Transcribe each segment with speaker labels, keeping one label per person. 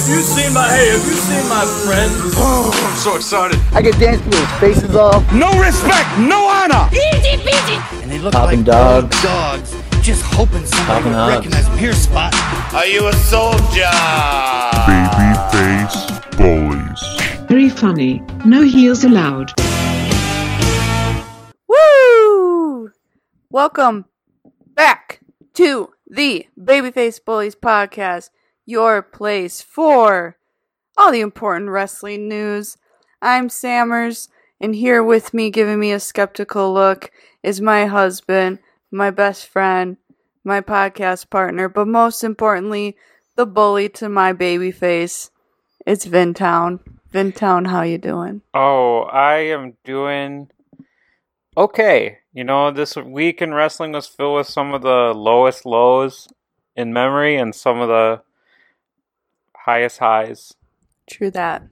Speaker 1: Have you seen my hey? Have you seen my friends?
Speaker 2: Oh, I'm so excited.
Speaker 3: I get dance till his faces off.
Speaker 4: No respect, no honor.
Speaker 5: Easy peasy.
Speaker 6: And they look
Speaker 3: Popping
Speaker 6: like
Speaker 3: dogs.
Speaker 6: dogs, just hoping somebody
Speaker 3: Popping
Speaker 6: would
Speaker 3: hogs.
Speaker 6: recognize Pierce Spot.
Speaker 2: Are you a soldier?
Speaker 7: Babyface Bullies.
Speaker 8: Very funny. No heels allowed.
Speaker 9: Woo! Welcome back to the Babyface Bullies podcast, your place for all the important wrestling news. I'm Sammers, and here with me, giving me a skeptical look, is my husband, my best friend, my podcast partner, but most importantly, the bully to my baby face. It's Vintown. Vintown, how you doing?
Speaker 10: Oh, I am doing okay. You know, this week in wrestling was filled with some of the lowest lows in memory and some of the highest highs.
Speaker 9: True that.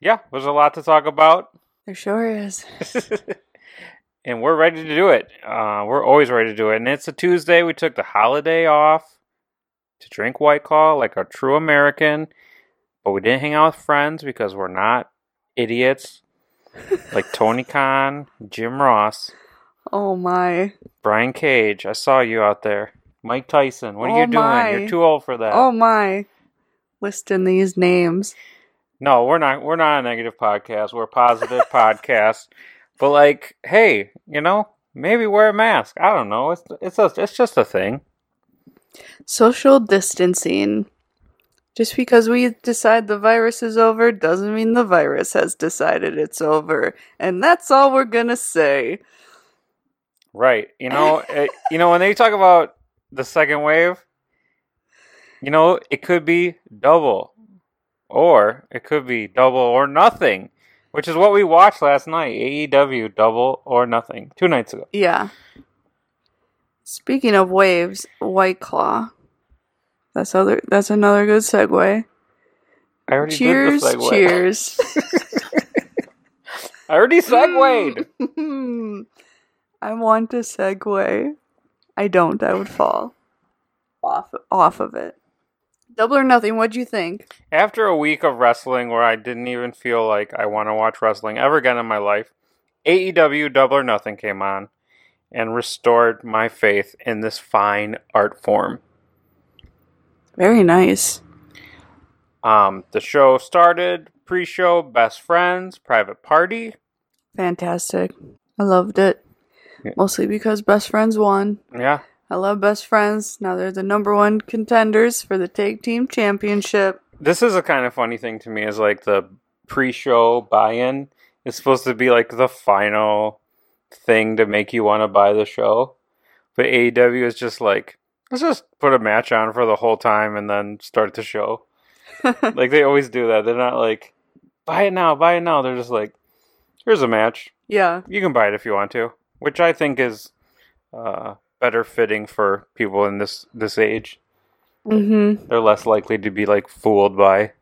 Speaker 10: Yeah, there's a lot to talk about,
Speaker 9: There sure is.
Speaker 10: and we're ready to do it. Uh, we're always ready to do it. And it's a Tuesday. We took the holiday off to drink White Claw like a true American, but we didn't hang out with friends because we're not idiots like Tony Khan, Jim Ross.
Speaker 9: Oh my.
Speaker 10: Brian Cage, I saw you out there. Mike Tyson, what are
Speaker 9: Oh
Speaker 10: you doing?
Speaker 9: my.
Speaker 10: You're too old for that.
Speaker 9: Oh my. Listing these names.
Speaker 10: No, we're not. We're not a negative podcast. We're a positive podcast. But like, hey, you know, maybe wear a mask. I don't know. It's it's a, it's just a thing.
Speaker 9: Social distancing. Just because we decide the virus is over doesn't mean the virus has decided it's over. And that's all we're gonna say.
Speaker 10: Right. You know. it, you know when they talk about the second wave, you know, it could be double, or it could be double or nothing, which is what we watched last night. AEW Double or Nothing two nights ago.
Speaker 9: Yeah. Speaking of waves, White Claw. That's other that's another good segue.
Speaker 10: I already
Speaker 9: Cheers,
Speaker 10: did the segue.
Speaker 9: cheers.
Speaker 10: I already segued.
Speaker 9: I want to segue. I don't. I would fall off off of it. Double or nothing. What'd you think?
Speaker 10: After a week of wrestling where I didn't even feel like I want to watch wrestling ever again in my life, AEW Double or Nothing came on and restored my faith in this fine art form.
Speaker 9: Very nice.
Speaker 10: Um, the show started pre-show, best friends, private party.
Speaker 9: Fantastic. I loved it. Mostly because Best Friends won.
Speaker 10: Yeah,
Speaker 9: I love Best Friends. Now they're the number one contenders for the tag team championship.
Speaker 10: this is a kind of funny thing to me. Is like the pre-show buy-in is supposed to be like the final thing to make you want to buy the show, but AEW is just like let's just put a match on for the whole time and then start the show. like they always do that. They're not like buy it now, buy it now. They're just like here's a match.
Speaker 9: yeah.
Speaker 10: You can buy it if you want to, which I think is uh, better fitting for people in this this age.
Speaker 9: Mm-hmm.
Speaker 10: They're less likely to be like fooled by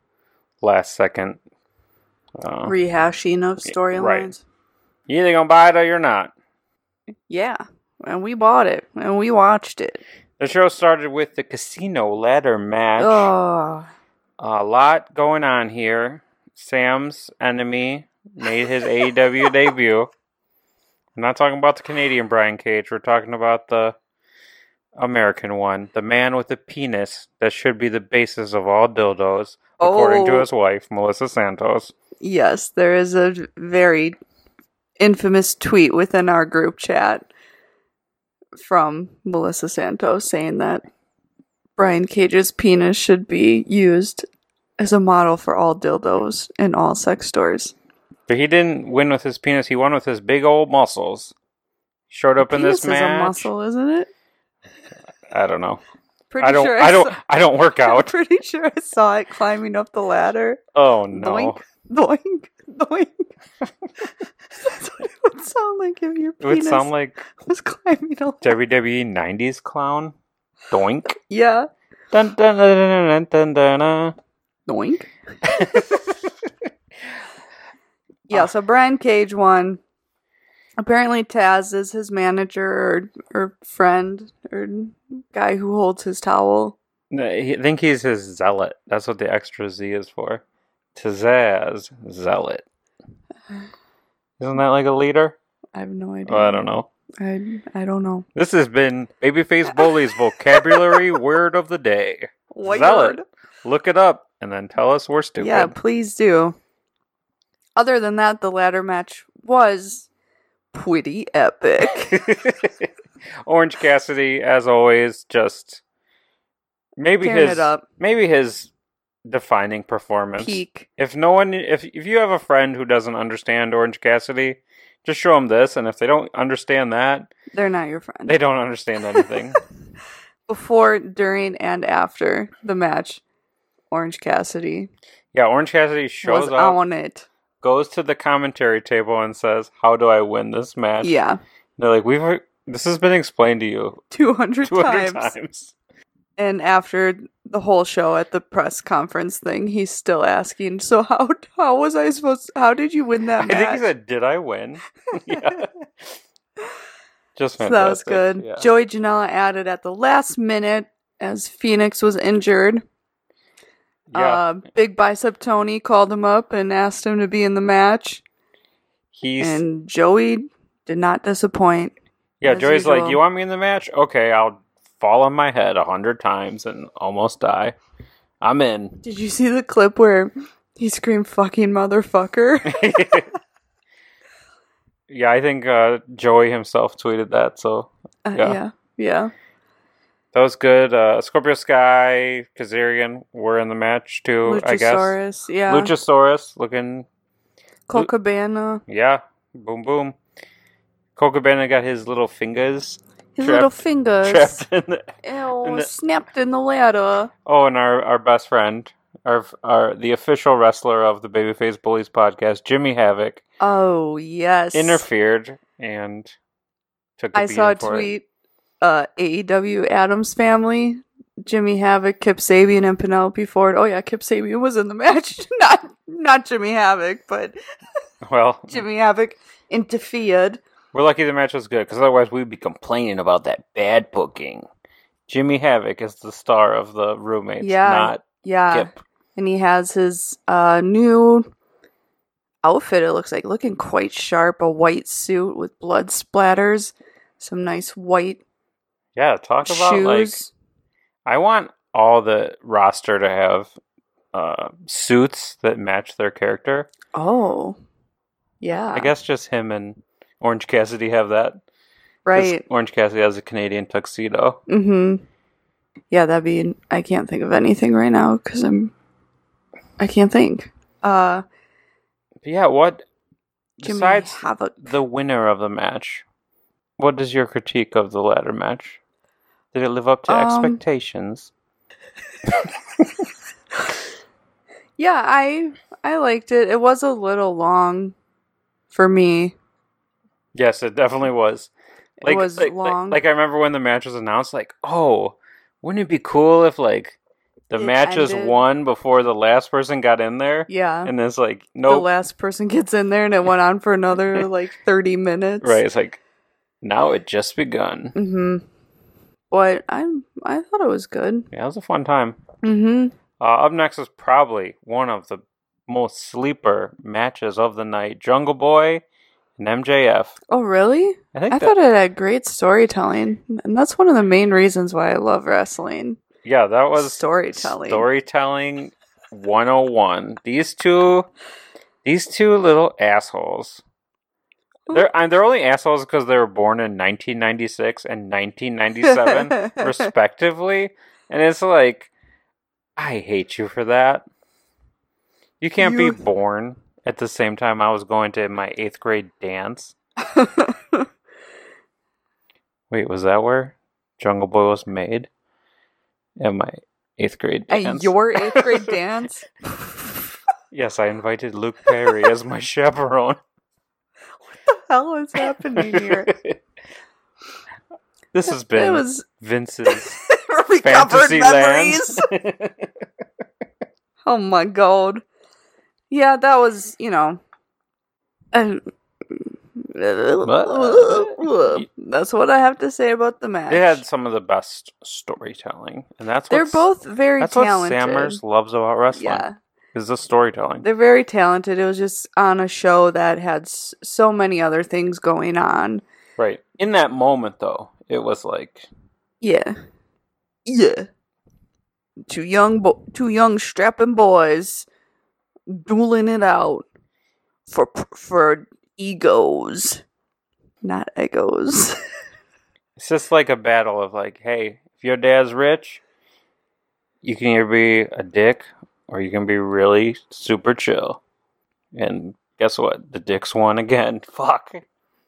Speaker 10: last second. Uh,
Speaker 9: Rehashing of storylines.
Speaker 10: you either gonna buy it or you're not.
Speaker 9: Yeah. And we bought it. And we watched it.
Speaker 10: The show started with the casino ladder match.
Speaker 9: Oh.
Speaker 10: A lot going on here. Sam's enemy made his AEW debut. I'm not talking about the Canadian Brian Cage. We're talking about the American one. The man with the penis that should be the basis of all dildos, according to
Speaker 9: Oh.
Speaker 10: his wife, Melissa Santos.
Speaker 9: Yes, there is a very infamous tweet within our group chat from Melissa Santos saying that Brian Cage's penis should be used as a model for all dildos in all sex stores.
Speaker 10: But he didn't win with his penis. He won with his big old muscles. Showed up in this match.
Speaker 9: is a muscle, isn't it?
Speaker 10: I don't know.
Speaker 9: Pretty
Speaker 10: I don't.
Speaker 9: sure
Speaker 10: I don't.
Speaker 9: saw-
Speaker 10: I don't work out.
Speaker 9: pretty sure I saw it climbing up the ladder.
Speaker 10: Oh no.
Speaker 9: Doink, doink, doink. That's what it would sound like if your
Speaker 10: It would sound like
Speaker 9: was climbing a ladder.
Speaker 10: WWE '90s clown. Doink.
Speaker 9: Yeah.
Speaker 10: Dun dun dun dun dun dun. dun.
Speaker 9: Doink. Yeah, ah. so Brian Cage won. Apparently Taz is his manager or, or friend or guy who holds his towel.
Speaker 10: I think he's his zealot. That's what the extra Z is for. Tazaz zealot. Isn't that like a leader?
Speaker 9: I have no idea.
Speaker 10: Oh, I don't know.
Speaker 9: I I don't know.
Speaker 10: This has been Babyface Bully's vocabulary word of the day.
Speaker 9: What
Speaker 10: Zealot. Look it up and then tell us we're stupid.
Speaker 9: Yeah, please do. Other than that, the ladder match was pretty epic.
Speaker 10: Orange Cassidy, as always, just maybe
Speaker 9: Tearing
Speaker 10: his maybe his defining performance.
Speaker 9: Peak.
Speaker 10: If no one, if if you have a friend who doesn't understand Orange Cassidy, just show them this, and if they don't understand that,
Speaker 9: They're not your friend.
Speaker 10: they don't understand anything.
Speaker 9: Before, during, and after the match, Orange Cassidy
Speaker 10: yeah, Orange Cassidy shows
Speaker 9: was
Speaker 10: up,
Speaker 9: on it.
Speaker 10: Goes to the commentary table, and says, "How do I win this match?"
Speaker 9: Yeah,
Speaker 10: they're like, "We've this has been explained to you
Speaker 9: 200,
Speaker 10: 200
Speaker 9: times.
Speaker 10: times."
Speaker 9: And after the whole show at the press conference thing, he's still asking, "So how how was I supposed? how did you win that
Speaker 10: I
Speaker 9: match?"
Speaker 10: think he said, "Did I win?" yeah. Just
Speaker 9: So that was good.
Speaker 10: Yeah.
Speaker 9: Joey Janela added at the last minute as Phoenix was injured.
Speaker 10: Yeah.
Speaker 9: Uh, Big Bicep Tony called him up and asked him to be in the match,
Speaker 10: He's
Speaker 9: and Joey did not disappoint.
Speaker 10: yeah. Joey's like, "You want me in the match? Okay, I'll fall on my head a hundred times and almost die. I'm in."
Speaker 9: Did you see the clip where he screamed "fucking motherfucker"?
Speaker 10: yeah, I think uh, Joey himself tweeted that, so
Speaker 9: Uh,
Speaker 10: Yeah.
Speaker 9: yeah, yeah.
Speaker 10: That was good. Uh, Scorpio Sky, Kazarian were in the match too. I guess
Speaker 9: Luchasaurus, yeah.
Speaker 10: Luchasaurus looking,
Speaker 9: Cabana,
Speaker 10: yeah, boom boom. Colt Cabana got his little fingers
Speaker 9: his
Speaker 10: Trapped-
Speaker 9: little fingers,
Speaker 10: trapped in the,
Speaker 9: ew,
Speaker 10: in the-
Speaker 9: snapped in the ladder.
Speaker 10: Oh, and our, our best friend, our our the official wrestler of the Babyface Bullies podcast, Jimmy Havoc,
Speaker 9: Oh yes,
Speaker 10: interfered and took.
Speaker 9: I saw a
Speaker 10: for it.
Speaker 9: Uh, AEW Adams family, Jimmy Havoc, Kip Sabian, and Penelope Ford. Oh yeah, Kip Sabian was in the match. not not Jimmy Havoc, but
Speaker 10: Well,
Speaker 9: Jimmy Havoc interfered.
Speaker 10: we're lucky the match was good because otherwise we'd be complaining about that bad booking. Jimmy Havoc is the star of the roommates,
Speaker 9: Yeah,
Speaker 10: not
Speaker 9: Yeah,
Speaker 10: Kip.
Speaker 9: and he has his uh new outfit. It looks like looking quite sharp. A white suit with blood splatters, some nice white
Speaker 10: Yeah, talk about like. I want all the roster to have uh, suits that match their character.
Speaker 9: oh, yeah.
Speaker 10: I guess just him and Orange Cassidy have that.
Speaker 9: right.
Speaker 10: Orange Cassidy has a Canadian tuxedo.
Speaker 9: Mm-hmm. Yeah, that'd be. I can't think of anything right now because I'm. I can't think. Uh,
Speaker 10: But yeah, what
Speaker 9: Jimmy
Speaker 10: besides
Speaker 9: Havoc.
Speaker 10: the winner of the match, what is your critique of the ladder match? Did it live up to
Speaker 9: Um,
Speaker 10: expectations?
Speaker 9: Yeah, I I liked it. It was a little long for me.
Speaker 10: Yes, it definitely was.
Speaker 9: It was
Speaker 10: like,
Speaker 9: long.
Speaker 10: Like, I remember when the match was announced, like, oh, wouldn't it be cool if like the
Speaker 9: It
Speaker 10: match is
Speaker 9: ended.
Speaker 10: won before the last person got in there?
Speaker 9: yeah.
Speaker 10: And it's like,
Speaker 9: no
Speaker 10: the
Speaker 9: last person gets in there and it went on for another like 30 minutes.
Speaker 10: right. It's like, now it just begun.
Speaker 9: Mm-hmm. But I I thought it was good.
Speaker 10: Yeah, it was a fun time.
Speaker 9: Mm-hmm.
Speaker 10: Uh, up next is probably one of the most sleeper matches of the night Jungle Boy and MJF.
Speaker 9: Oh really?
Speaker 10: I think
Speaker 9: I
Speaker 10: that,
Speaker 9: thought it had great storytelling. And that's one of the main reasons why I love wrestling.
Speaker 10: yeah, that was
Speaker 9: storytelling.
Speaker 10: Storytelling 101. These two, these two little assholes. They're and they're only assholes because they were born in 1996 and 1997, respectively. And it's like, I hate you for that. You can't
Speaker 9: You-
Speaker 10: be born at the same time I was going to my eighth grade dance. Wait, was that where Jungle Boy was made? At my eighth grade
Speaker 9: At your eighth grade dance?
Speaker 10: Yes, I invited Luke Perry as my chaperone.
Speaker 9: Hell is happening here?
Speaker 10: this has
Speaker 9: It
Speaker 10: been
Speaker 9: was
Speaker 10: Vince's
Speaker 9: recovered
Speaker 10: fantasy
Speaker 9: memories. Oh my god. Yeah, that was, you know, uh, That's what I have to say about the match.
Speaker 10: They had some of the best storytelling, and that's
Speaker 9: what
Speaker 10: They're
Speaker 9: both very
Speaker 10: that's
Speaker 9: talented.
Speaker 10: what Sammers loves about wrestling.
Speaker 9: yeah,
Speaker 10: is the storytelling.
Speaker 9: they're very talented. It was just on a show that had s- so many other things going on.
Speaker 10: Right in that moment, though, it was like
Speaker 9: Yeah, yeah. Two young, bo- two young strapping boys dueling it out for for egos, not egos.
Speaker 10: it's just like a battle of like, hey, if your dad's rich, you can either be a dick or you can be really super chill. And guess what? The dicks won again. Fuck.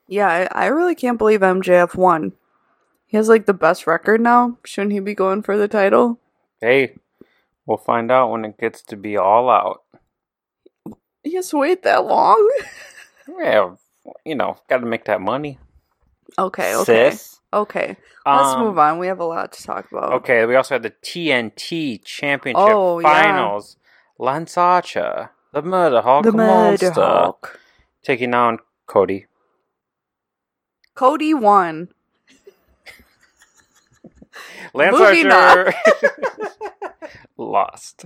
Speaker 9: yeah, I, I really can't believe MJF won. He has like the best record now. Shouldn't he be going for the title?
Speaker 10: Hey, we'll find out when it gets to be all out.
Speaker 9: He has to wait that long.
Speaker 10: Yeah, you know, got to make that money.
Speaker 9: Okay, okay,
Speaker 10: Sis.
Speaker 9: okay. Let's
Speaker 10: Um,
Speaker 9: move on. We have a lot to talk about.
Speaker 10: Okay, we also had the TNT Championship
Speaker 9: Oh, yeah.
Speaker 10: Finals. Lance Archer, the Murder Hawk
Speaker 9: the
Speaker 10: Monster,
Speaker 9: Murder Hawk.
Speaker 10: taking on Cody.
Speaker 9: Cody won.
Speaker 10: Lance
Speaker 9: Moving
Speaker 10: Archer lost.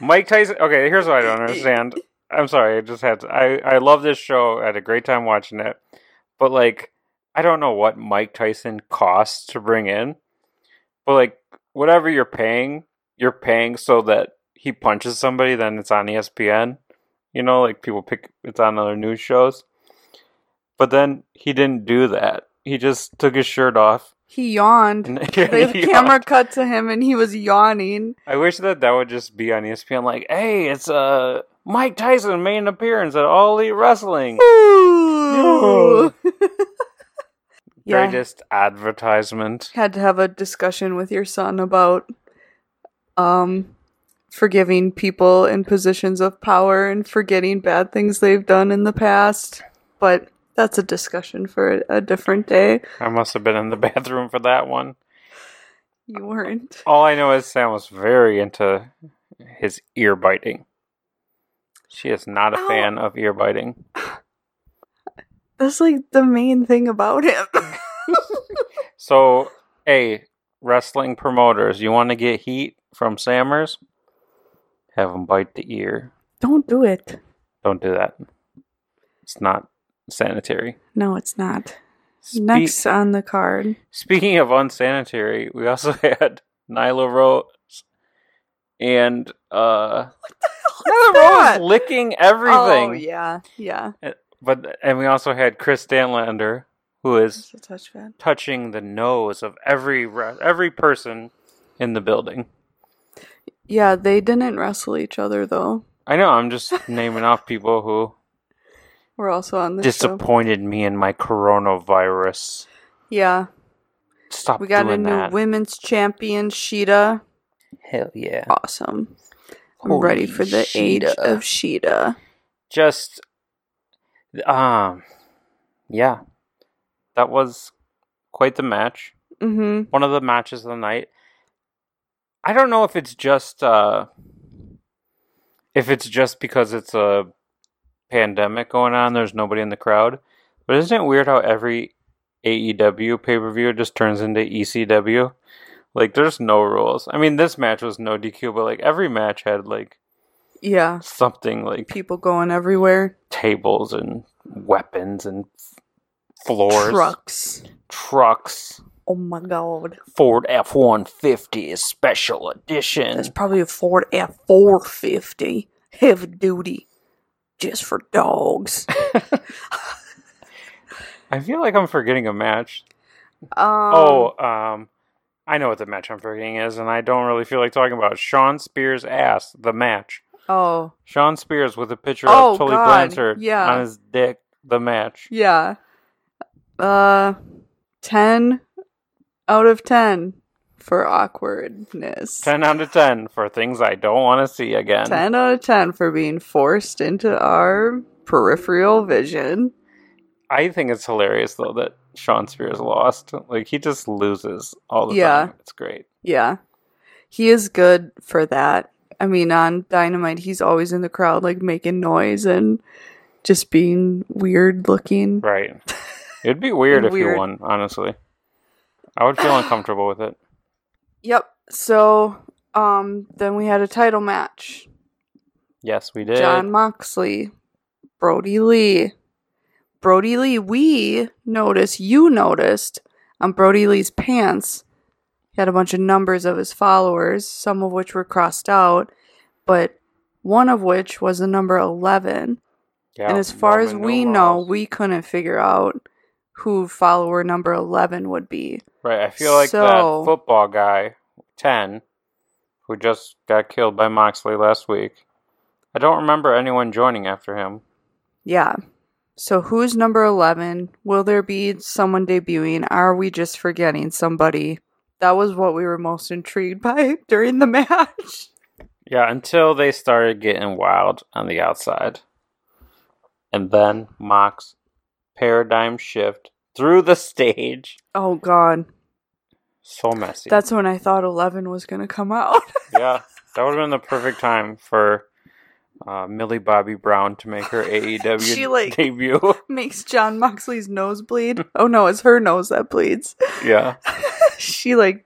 Speaker 10: Mike Tyson. Okay, here's what I don't understand. I'm sorry. I just had. To, I I love this show. I had a great time watching it, but like, I don't know what Mike Tyson costs to bring in, but like, whatever you're paying, you're paying so that he punches somebody, then it's on ESPN. You know, like people pick it's on other news shows. But then he didn't do that. He just took his shirt off.
Speaker 9: He yawned.
Speaker 10: And
Speaker 9: The
Speaker 10: he
Speaker 9: camera cut to him and he was yawning.
Speaker 10: I wish that that would just be on ESPN. Like, hey, it's uh Mike Tyson made an appearance at All Elite Wrestling.
Speaker 9: Ooh. yeah,
Speaker 10: Greatest advertisement.
Speaker 9: had to have a discussion with your son about um forgiving people in positions of power and forgetting bad things they've done in the past. But that's a discussion for a, a different day.
Speaker 10: I must have been in the bathroom for that one.
Speaker 9: You weren't.
Speaker 10: All I know is Sam was very into his ear biting. She is not a
Speaker 9: Ow.
Speaker 10: fan of ear biting.
Speaker 9: That's like the main thing about him.
Speaker 10: So, hey, wrestling promoters, you want to get heat from Sammers? Have him bite the ear.
Speaker 9: Don't do it.
Speaker 10: Don't do that. It's not sanitary.
Speaker 9: No, it's not.
Speaker 10: Spe-
Speaker 9: Next on the card.
Speaker 10: Speaking of unsanitary, we also had Nyla Rose and uh Nyla
Speaker 9: that?
Speaker 10: Rose licking everything.
Speaker 9: Oh yeah, yeah.
Speaker 10: But and we also had Kris Statlander, who is
Speaker 9: touch
Speaker 10: touching the nose of every re- every person in the building.
Speaker 9: Yeah, they didn't wrestle each other though.
Speaker 10: I know. I'm just naming off people who
Speaker 9: We're also on this show.
Speaker 10: disappointed me in my coronavirus.
Speaker 9: Yeah,
Speaker 10: Stop
Speaker 9: we got a new
Speaker 10: that.
Speaker 9: women's champion, Shida.
Speaker 10: Hell yeah!
Speaker 9: Awesome. I'm
Speaker 10: Holy
Speaker 9: ready for the age of Shida.
Speaker 10: just um yeah that was quite the match.
Speaker 9: Mm-hmm.
Speaker 10: one of the matches of the night. I don't know if it's just uh if it's just because it's a pandemic going on there's nobody in the crowd but isn't it weird how every aew pay-per-view just turns into ecw like there's no rules. I mean this match was no dq but like every match had like
Speaker 9: Yeah,
Speaker 10: something like
Speaker 9: people going everywhere.
Speaker 10: tables and weapons and floors,
Speaker 9: Trucks.
Speaker 10: trucks.
Speaker 9: Oh my god.
Speaker 10: Ford F one fifty is special edition.
Speaker 9: That's probably a Ford F four fifty. Heavy duty. Just for dogs.
Speaker 10: I feel like I'm forgetting a match.
Speaker 9: Um,
Speaker 10: oh, um, I know what the match I'm forgetting is, and I don't really feel like talking about it. Shawn Spears' ass. The match.
Speaker 9: Oh,
Speaker 10: Shawn Spears with a picture
Speaker 9: Oh,
Speaker 10: of Tully
Speaker 9: God,
Speaker 10: Blanchard
Speaker 9: yeah.
Speaker 10: on his dick. The match.
Speaker 9: yeah. Uh, 10 out of 10 for awkwardness.
Speaker 10: Ten out of ten for things I don't want to see again.
Speaker 9: 10 out of 10 for being forced into our peripheral vision.
Speaker 10: I think it's hilarious though that Shawn Spears lost. Like he just loses all the
Speaker 9: Yeah.
Speaker 10: time. It's great.
Speaker 9: Yeah. He is good for that. I mean, on Dynamite, he's always in the crowd, like making noise and just being weird looking.
Speaker 10: Right. It'd be weird if
Speaker 9: Weird.
Speaker 10: you won, honestly. I would feel uncomfortable with it.
Speaker 9: Yep. So, um, then we had a title match.
Speaker 10: Yes, we did.
Speaker 9: Jon Moxley, Brodie Lee. Brodie Lee, we noticed, you noticed on Brodie Lee's pants, he had a bunch of numbers of his followers, some of which were crossed out, but one of which was the number 11.
Speaker 10: Yeah,
Speaker 9: and as far as we know, we couldn't figure out who follower number 11 would be.
Speaker 10: Right, I feel like
Speaker 9: So-
Speaker 10: that football guy, 10, who just got killed by Moxley last week. I don't remember anyone joining after him.
Speaker 9: Yeah. So who's number 11? Will there be someone debuting? Are we just forgetting somebody? That was what we were most intrigued by during the match.
Speaker 10: Yeah, until they started getting wild on the outside. And then Mox paradigm shift through the stage.
Speaker 9: Oh god.
Speaker 10: So messy.
Speaker 9: That's when I thought 11 was going to come out.
Speaker 10: yeah, that would have been the perfect time for uh, Millie Bobby Brown to make her AEW
Speaker 9: She, like-
Speaker 10: debut.
Speaker 9: Makes Jon Moxley's nose bleed. Oh no, it's her nose that bleeds.
Speaker 10: yeah.
Speaker 9: she like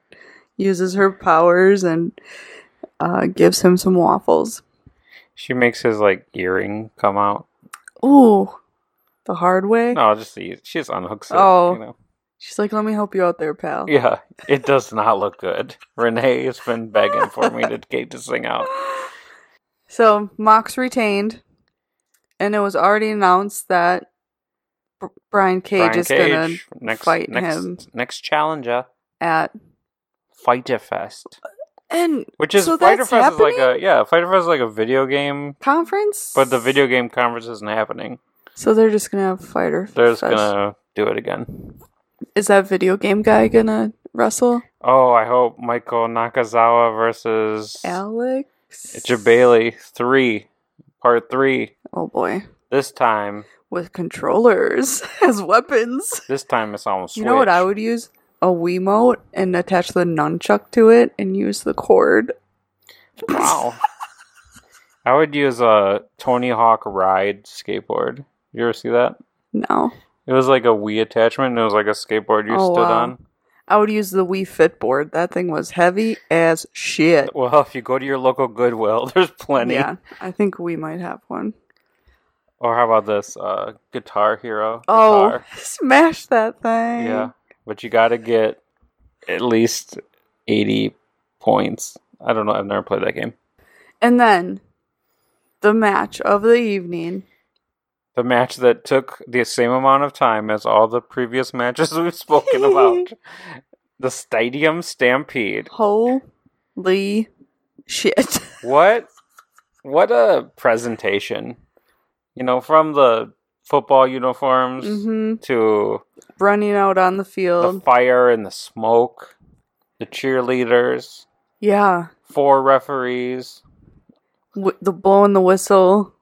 Speaker 9: uses her powers and uh, gives him some waffles.
Speaker 10: She makes his like earring come out.
Speaker 9: Ooh. The hard way?
Speaker 10: No, I'll just see. She just unhooks it.
Speaker 9: Oh.
Speaker 10: You know?
Speaker 9: She's like, let me help you out there, pal.
Speaker 10: Yeah, it does not look good. Renee has been begging for me to get this thing out.
Speaker 9: So Mox retained, and it was already announced that B- Brian Cage
Speaker 10: Brian
Speaker 9: is gonna
Speaker 10: next,
Speaker 9: fight
Speaker 10: next,
Speaker 9: him
Speaker 10: Next challenger,
Speaker 9: at
Speaker 10: Fyter Fest, uh,
Speaker 9: and
Speaker 10: which is
Speaker 9: so Fyter
Speaker 10: Fest is like a yeah, Fyter Fest is like a video game,
Speaker 9: conference.
Speaker 10: but the video game conference isn't happening.
Speaker 9: So they're just gonna have fighter.
Speaker 10: They're just
Speaker 9: fest.
Speaker 10: gonna do it again.
Speaker 9: Is that video game guy gonna wrestle
Speaker 10: Oh, I hope Michael Nakazawa versus
Speaker 9: Alex?
Speaker 10: Jebailey three, part three.
Speaker 9: Oh boy,
Speaker 10: This time,
Speaker 9: with controllers as weapons.
Speaker 10: this time it's almost.
Speaker 9: You know what I would use? A Wiimote and attach the nunchuck to it and use the cord.
Speaker 10: Wow. I would use a Tony Hawk ride skateboard. You ever see that?
Speaker 9: No.
Speaker 10: It was like a Wii attachment. And it was like a skateboard you
Speaker 9: Oh,
Speaker 10: stood
Speaker 9: wow.
Speaker 10: on.
Speaker 9: I would use the Wii Fit board. That thing was heavy as shit.
Speaker 10: Well, if you go to your local Goodwill, there's plenty.
Speaker 9: Yeah, I think we might have one.
Speaker 10: Or how about this uh, Guitar Hero?
Speaker 9: Oh,
Speaker 10: guitar.
Speaker 9: smash that thing.
Speaker 10: yeah. But you got to get at least eighty points. I don't know. I've never played that game.
Speaker 9: And then the match of the evening.
Speaker 10: The match that took the same amount of time as all the previous matches we've spoken about. The Stadium Stampede.
Speaker 9: Holy shit.
Speaker 10: What what a presentation. You know, from the football uniforms
Speaker 9: hmm
Speaker 10: to
Speaker 9: Running out on the field, the
Speaker 10: fire and the smoke, the cheerleaders,
Speaker 9: yeah.
Speaker 10: four referees.
Speaker 9: W- the blowing the whistle.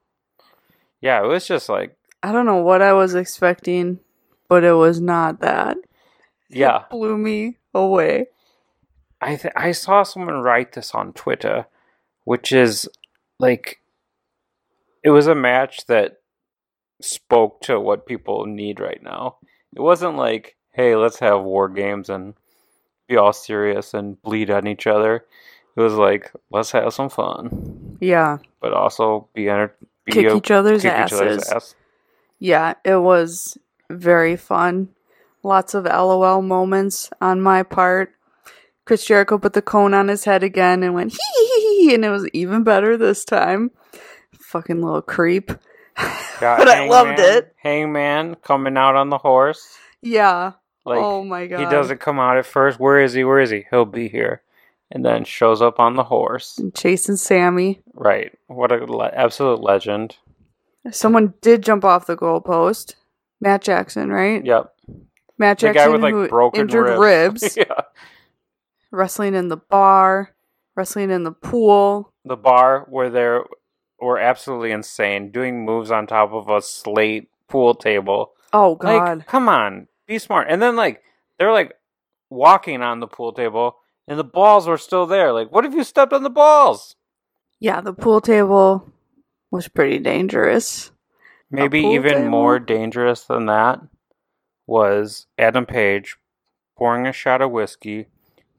Speaker 10: Yeah, it was just like
Speaker 9: I don't know what I was expecting, but it was not that.
Speaker 10: yeah.
Speaker 9: Blew me away.
Speaker 10: I th- I saw someone write this on Twitter, which is like it was a match that spoke to what people need right now. It wasn't like, hey, let's have war games and be all serious and bleed on each other. It was like, let's have some fun,
Speaker 9: Yeah.
Speaker 10: but also be enter-
Speaker 9: Kick each other's
Speaker 10: kick each other's
Speaker 9: asses.
Speaker 10: ass.
Speaker 9: Yeah, it was very fun. Lots of LOL moments on my part. Chris Jericho put the cone on his head again and went hee hee hee, hee, and it was even better this time. Fucking little creep. But I loved it.
Speaker 10: Hangman coming out on the horse.
Speaker 9: Yeah.
Speaker 10: Like
Speaker 9: oh my god.
Speaker 10: He doesn't come out at first. Where is he? Where is he? He'll be here. And then shows up on the horse.
Speaker 9: And chasing Sammy.
Speaker 10: Right. What a le- absolute legend.
Speaker 9: Someone did jump off the goalpost. Matt Jackson, right?
Speaker 10: Yep.
Speaker 9: Matt
Speaker 10: The
Speaker 9: Jackson
Speaker 10: guy with like
Speaker 9: who
Speaker 10: broken
Speaker 9: injured
Speaker 10: ribs.
Speaker 9: ribs.
Speaker 10: yeah.
Speaker 9: wrestling in the bar, wrestling in the pool.
Speaker 10: The bar where they were absolutely insane, doing moves on top of a slate pool table.
Speaker 9: Oh god.
Speaker 10: Like, come on, be smart. And then like they're like walking on the pool table, and the balls were still there. Like, what if you stepped on the balls?
Speaker 9: Yeah, the pool table was pretty dangerous.
Speaker 10: Maybe even
Speaker 9: table?
Speaker 10: more dangerous than that was Adam Page pouring a shot of whiskey,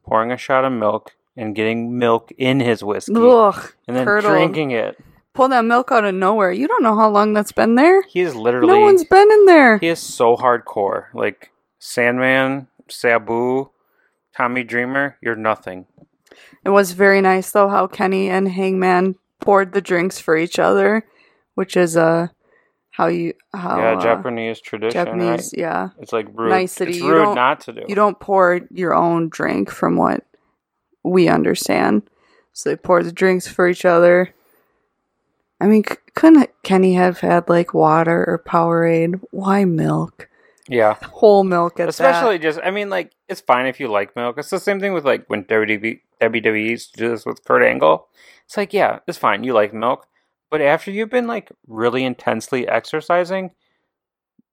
Speaker 10: pouring a shot of milk, and getting milk in his whiskey,
Speaker 9: Ugh,
Speaker 10: and then
Speaker 9: curdled.
Speaker 10: drinking it.
Speaker 9: Pull that milk out of nowhere. You don't know how long that's been there.
Speaker 10: He is literally
Speaker 9: No one's been in there.
Speaker 10: he is so hardcore. Like Sandman, Sabu, Tommy Dreamer, you're nothing.
Speaker 9: It was very nice though how Kenny and Hangman poured the drinks for each other, which is uh how you how
Speaker 10: yeah,
Speaker 9: uh,
Speaker 10: Japanese tradition,
Speaker 9: Japanese
Speaker 10: right?
Speaker 9: yeah.
Speaker 10: It's like rude.
Speaker 9: Nicety.
Speaker 10: It's rude not to do.
Speaker 9: You don't pour your own drink from what we understand. So they pour the drinks for each other. I mean, c- couldn't Kenny have had like water or Powerade? Why milk?
Speaker 10: Yeah.
Speaker 9: Whole milk at
Speaker 10: Especially
Speaker 9: that.
Speaker 10: just, I mean, like, it's fine if you like milk. It's the same thing with, like, when WWE, WWE used to do this with Kurt Angle. It's like, yeah, it's fine. You like milk. But after you've been, like, really intensely exercising,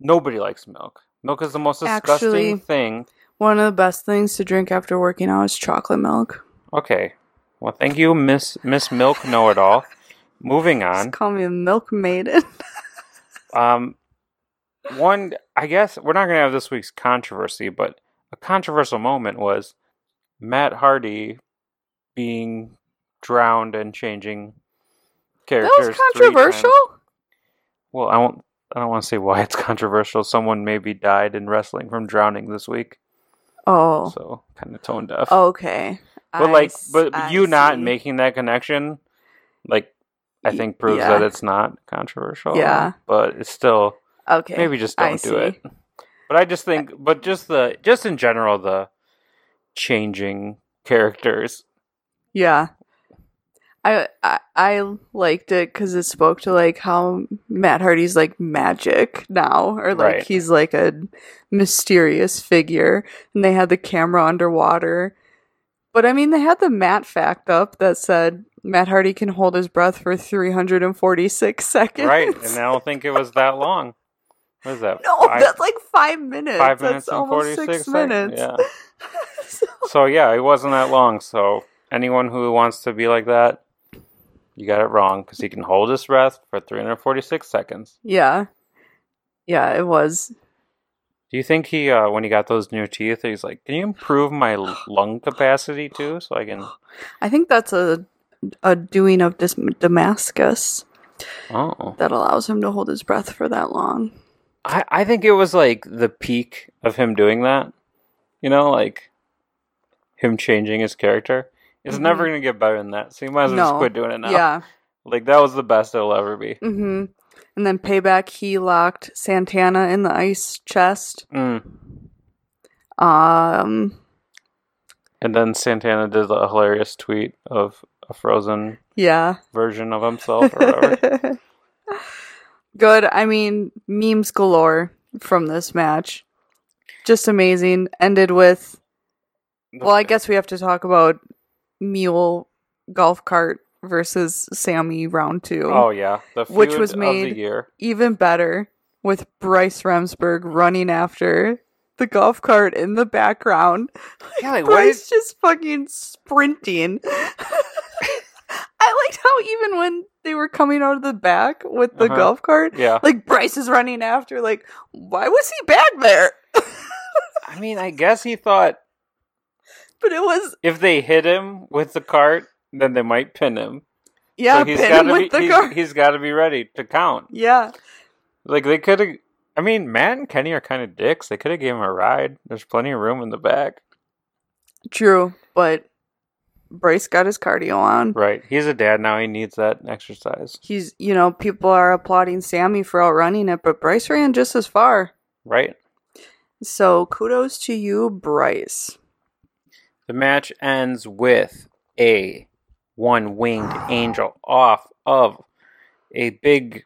Speaker 10: nobody likes milk. Milk is the most disgusting
Speaker 9: Actually-
Speaker 10: thing.
Speaker 9: One of the best things to drink after working out is chocolate milk.
Speaker 10: Okay. Well, thank you, Miss Miss Milk Know It All. Moving
Speaker 9: Just
Speaker 10: on.
Speaker 9: call me a milk maiden.
Speaker 10: Um, one, I guess we're not going to have this week's controversy, but a controversial moment was Matt Hardy being drowned and changing characters.
Speaker 9: that
Speaker 10: was
Speaker 9: controversial.
Speaker 10: Well, I won't. I don't want to say why it's controversial. Someone maybe died in wrestling from drowning this week,
Speaker 9: Oh,
Speaker 10: so kind of tone deaf.
Speaker 9: okay.
Speaker 10: but
Speaker 9: I
Speaker 10: like, but
Speaker 9: I
Speaker 10: you not making that connection, like, I think proves
Speaker 9: yeah.
Speaker 10: that it's not controversial.
Speaker 9: Yeah.
Speaker 10: but it's still
Speaker 9: okay.
Speaker 10: maybe just don't do
Speaker 9: see.
Speaker 10: it. But I just think, but just the just in general, the changing characters.
Speaker 9: Yeah. I, I I liked it because it spoke to like how Matt Hardy's like magic now, or like
Speaker 10: Right.
Speaker 9: he's like a mysterious figure, and they had the camera underwater. But I mean, they had the Matt fact up that said Matt Hardy can hold his breath for 346 seconds.
Speaker 10: Right, and I don't think it was that long. What is that?
Speaker 9: no,
Speaker 10: five,
Speaker 9: that's like five minutes.
Speaker 10: five
Speaker 9: that's
Speaker 10: minutes and
Speaker 9: almost
Speaker 10: forty
Speaker 9: six minutes.
Speaker 10: Yeah. So yeah, it wasn't that long. So anyone who wants to be like that, you got it wrong because he can hold his breath for three hundred forty six seconds.
Speaker 9: yeah, yeah, it was.
Speaker 10: Do you think he, uh, when he got those new teeth, he's like, "Can you improve my lung capacity too, so I can?"
Speaker 9: I think that's a a doing of Dis- Damascus
Speaker 10: Oh,
Speaker 9: that allows him to hold his breath for that long.
Speaker 10: I, I think it was like the peak of him doing that. You know, like him changing his character. It's
Speaker 9: Mhm.
Speaker 10: never gonna get better than that. So you might as well just quit doing it now.
Speaker 9: Yeah.
Speaker 10: Like that was the best it'll ever be.
Speaker 9: hmm And then payback, he locked Santana in the ice chest.
Speaker 10: Mm.
Speaker 9: Um,
Speaker 10: And then Santana did a hilarious tweet of a frozen
Speaker 9: yeah.
Speaker 10: version of himself or whatever.
Speaker 9: Good. I mean, memes galore from this match. Just amazing. Ended with. Well, I guess we have to talk about Mule golf cart versus Sammy round two.
Speaker 10: Oh yeah, the feud
Speaker 9: Which was
Speaker 10: of
Speaker 9: made-
Speaker 10: the year.
Speaker 9: even better with Bryce Remsburg running after the golf cart in the background.
Speaker 10: Yeah, like
Speaker 9: Bryce
Speaker 10: is?
Speaker 9: just fucking sprinting. I liked how even when they were coming out of the back with the
Speaker 10: Uh-huh.
Speaker 9: golf cart,
Speaker 10: Yeah,
Speaker 9: like Bryce is running after. Like, why was he back there?
Speaker 10: I mean, I guess he thought
Speaker 9: but it was
Speaker 10: if they hit him with the cart, then they might pin him.
Speaker 9: yeah,
Speaker 10: so he's
Speaker 9: pin
Speaker 10: got
Speaker 9: him with
Speaker 10: be
Speaker 9: the
Speaker 10: he's,
Speaker 9: cart.
Speaker 10: he's got to be ready to count.
Speaker 9: yeah,
Speaker 10: Like they could have. I mean, Matt and Kenny are kind of dicks. They could have gave him a ride. There's plenty of room in the back.
Speaker 9: true. But Bryce got his cardio on.
Speaker 10: Right. He's a dad now. He needs that exercise.
Speaker 9: He's, you know, people are applauding Sammy for outrunning it, but Bryce ran just as far.
Speaker 10: Right.
Speaker 9: So kudos to you, Bryce.
Speaker 10: The match ends with a one winged angel off of a big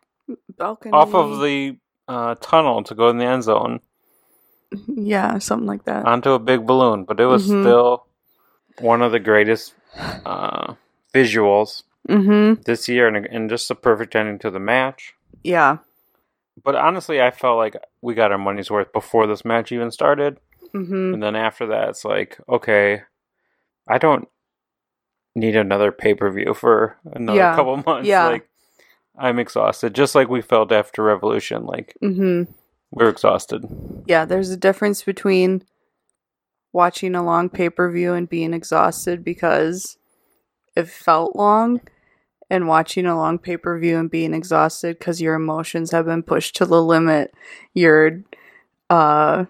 Speaker 9: Balcony.
Speaker 10: off of the uh, tunnel to go in the end zone
Speaker 9: yeah, something like that.
Speaker 10: onto a big balloon. But it was
Speaker 9: Mhm.
Speaker 10: still one of the greatest uh, visuals
Speaker 9: mm-hmm.
Speaker 10: this year, and, and just a perfect ending to the match.
Speaker 9: Yeah.
Speaker 10: But honestly, I felt like we got our money's worth before this match even started.
Speaker 9: Mm-hmm.
Speaker 10: And then after that, it's like, okay, I don't need another pay per view for another
Speaker 9: Yeah.
Speaker 10: couple months.
Speaker 9: Yeah.
Speaker 10: Like, I'm exhausted, just like we felt after Revolution. Like
Speaker 9: Mm-hmm.
Speaker 10: we're exhausted.
Speaker 9: Yeah, there's a difference between watching a long pay per view and being exhausted because it felt long, and watching a long pay per view and being exhausted because your emotions have been pushed to the limit. You're, uh,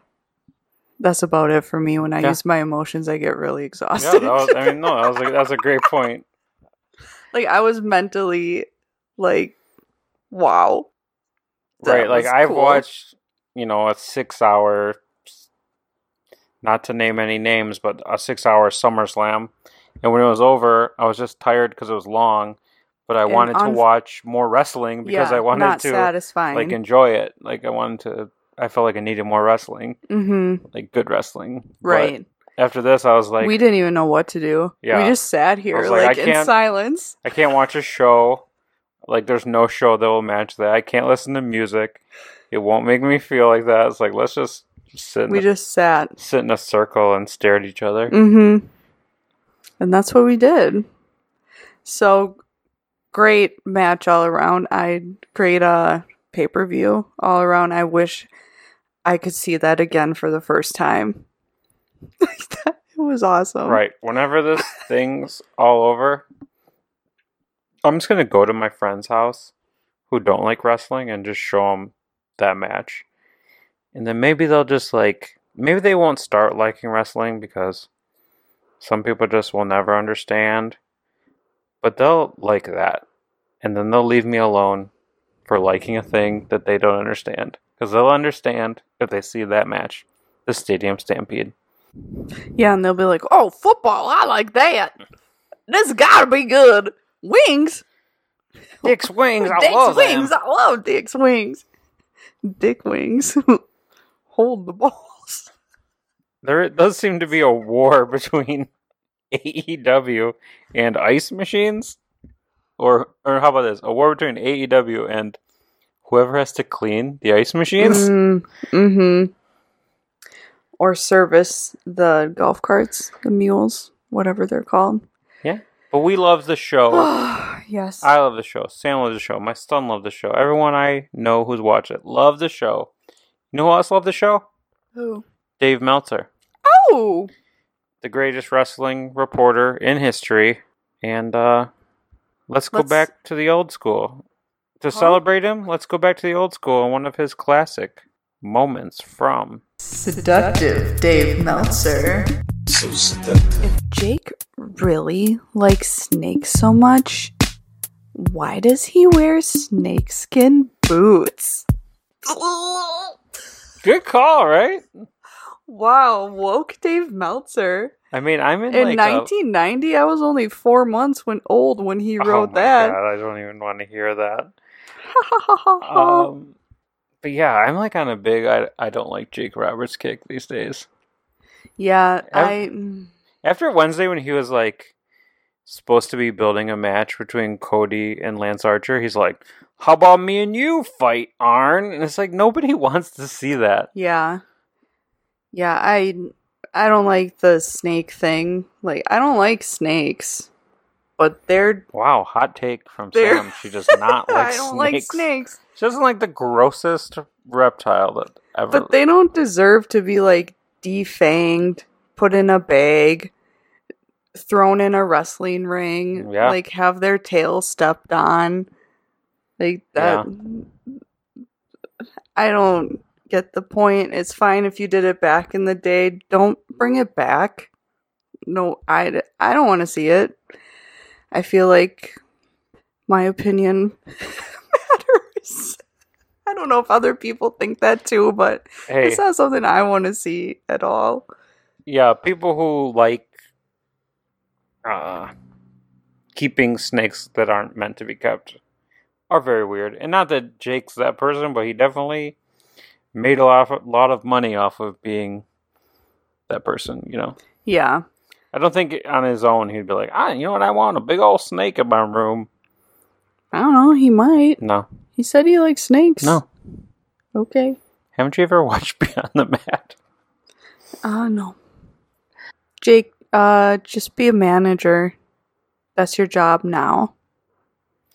Speaker 9: that's about it for me. When I
Speaker 10: Yeah.
Speaker 9: use my emotions, I get really
Speaker 10: Yeah,
Speaker 9: exhausted.
Speaker 10: that was, I mean, no, that was like, that's a great point.
Speaker 9: like I was mentally like, wow. That
Speaker 10: right, like
Speaker 9: was
Speaker 10: I've watched, you know, a six-hour, not to name any names, but a six-hour SummerSlam, and when it was over, I was just tired because it was long, but I
Speaker 9: And
Speaker 10: wanted to watch more wrestling because
Speaker 9: yeah,
Speaker 10: I wanted to
Speaker 9: satisfying.
Speaker 10: like enjoy it. Like I wanted to. I felt like I needed more wrestling,
Speaker 9: mm-hmm.
Speaker 10: like good wrestling. But
Speaker 9: Right.
Speaker 10: after this, I was like,
Speaker 9: we didn't even know what to do.
Speaker 10: Yeah.
Speaker 9: We just sat here
Speaker 10: like,
Speaker 9: like, in silence.
Speaker 10: I can't watch a show. Like there's no show that will match that. I can't listen to music. It won't make me feel like that. It's like let's just
Speaker 9: We
Speaker 10: a,
Speaker 9: just sat.
Speaker 10: sit in a circle and stare at each other.
Speaker 9: Mm-hmm. And that's what we did. So great match all around. I great uh pay per view all around. I wish I could see that again for the first time. it was awesome.
Speaker 10: Right. Whenever this thing's all over, I'm just gonna go to my friend's house who don't like wrestling and just show them that match, and then maybe they'll just like maybe they won't start liking wrestling because some people just will never understand, but they'll like that, and then they'll leave me alone for liking a thing that they don't understand because they'll understand if they see that match, the Stadium Stampede.
Speaker 9: Yeah, and they'll be like, "Oh, football! I like that. This gotta be good. Wings,
Speaker 10: Dick's wings, I
Speaker 9: Dick's
Speaker 10: love them.
Speaker 9: wings. I love Dick's wings. Dick wings. Hold the balls.
Speaker 10: There does seem to be a war between AEW and ice machines. Or or how about this? A war between AEW and whoever has to clean the ice machines?
Speaker 9: Mm, mm-hmm. Or service the golf carts, the mules, whatever they're called.
Speaker 10: Yeah, but we love the show.
Speaker 9: yes.
Speaker 10: I love the show. Sam loves the show. My son loves the show. Everyone I know who's watched it love the show. You know who else loved the show?
Speaker 9: Who?
Speaker 10: Dave Meltzer,
Speaker 9: Oh,
Speaker 10: the greatest wrestling reporter in history. And uh let's go
Speaker 9: Let's-
Speaker 10: back to the old school. To celebrate him, let's go back to the old school and one of his classic moments from
Speaker 9: seductive Dave Meltzer.
Speaker 2: So seductive.
Speaker 9: If Jake really likes snakes so much, why does he wear snakeskin boots?
Speaker 10: Good call, right?
Speaker 9: Wow, woke Dave Meltzer.
Speaker 10: I mean, I'm in,
Speaker 9: In
Speaker 10: like
Speaker 9: 1990, I was only four months when old when he
Speaker 10: Oh
Speaker 9: wrote
Speaker 10: my
Speaker 9: that.
Speaker 10: God, I don't even want to hear that. Um, but yeah, I'm like on a big. I I don't like Jake Roberts kick these days.
Speaker 9: yeah, I. mm,
Speaker 10: After Wednesday, when he was like supposed to be building a match between Cody and Lance Archer, he's like, "How about me and you fight, Arn?" And it's like nobody wants to see that.
Speaker 9: Yeah. Yeah, I I don't like the snake thing. Like I don't like snakes. But they're
Speaker 10: Wow, hot take from
Speaker 9: They're-
Speaker 10: Sam. She does not like
Speaker 9: I don't
Speaker 10: snakes.
Speaker 9: like snakes.
Speaker 10: She doesn't like the grossest reptile that ever.
Speaker 9: But they don't deserve to be like defanged, put in a bag, thrown in a wrestling ring,
Speaker 10: Yeah.
Speaker 9: like have their tail stepped on. Like that I don't get the point. It's fine if you did it back in the day. Don't bring it back. No, I, I don't want to see it. I feel like my opinion matters. I don't know if other people think that too, but
Speaker 10: hey,
Speaker 9: it's not something I want to see at all.
Speaker 10: yeah, people who like uh, keeping snakes that aren't meant to be kept are very weird. And not that Jake's that person, but he definitely made a lot of, lot of money off of being that person. You know,
Speaker 9: Yeah.
Speaker 10: I don't think on his own he'd be like, ah, you know what, I want a big old snake in my room.
Speaker 9: I don't know. He might.
Speaker 10: No,
Speaker 9: He said he likes snakes.
Speaker 10: no.
Speaker 9: Okay.
Speaker 10: Haven't you ever watched Beyond the Mat?
Speaker 9: Uh, no. Jake, uh, just be a manager. That's your job now.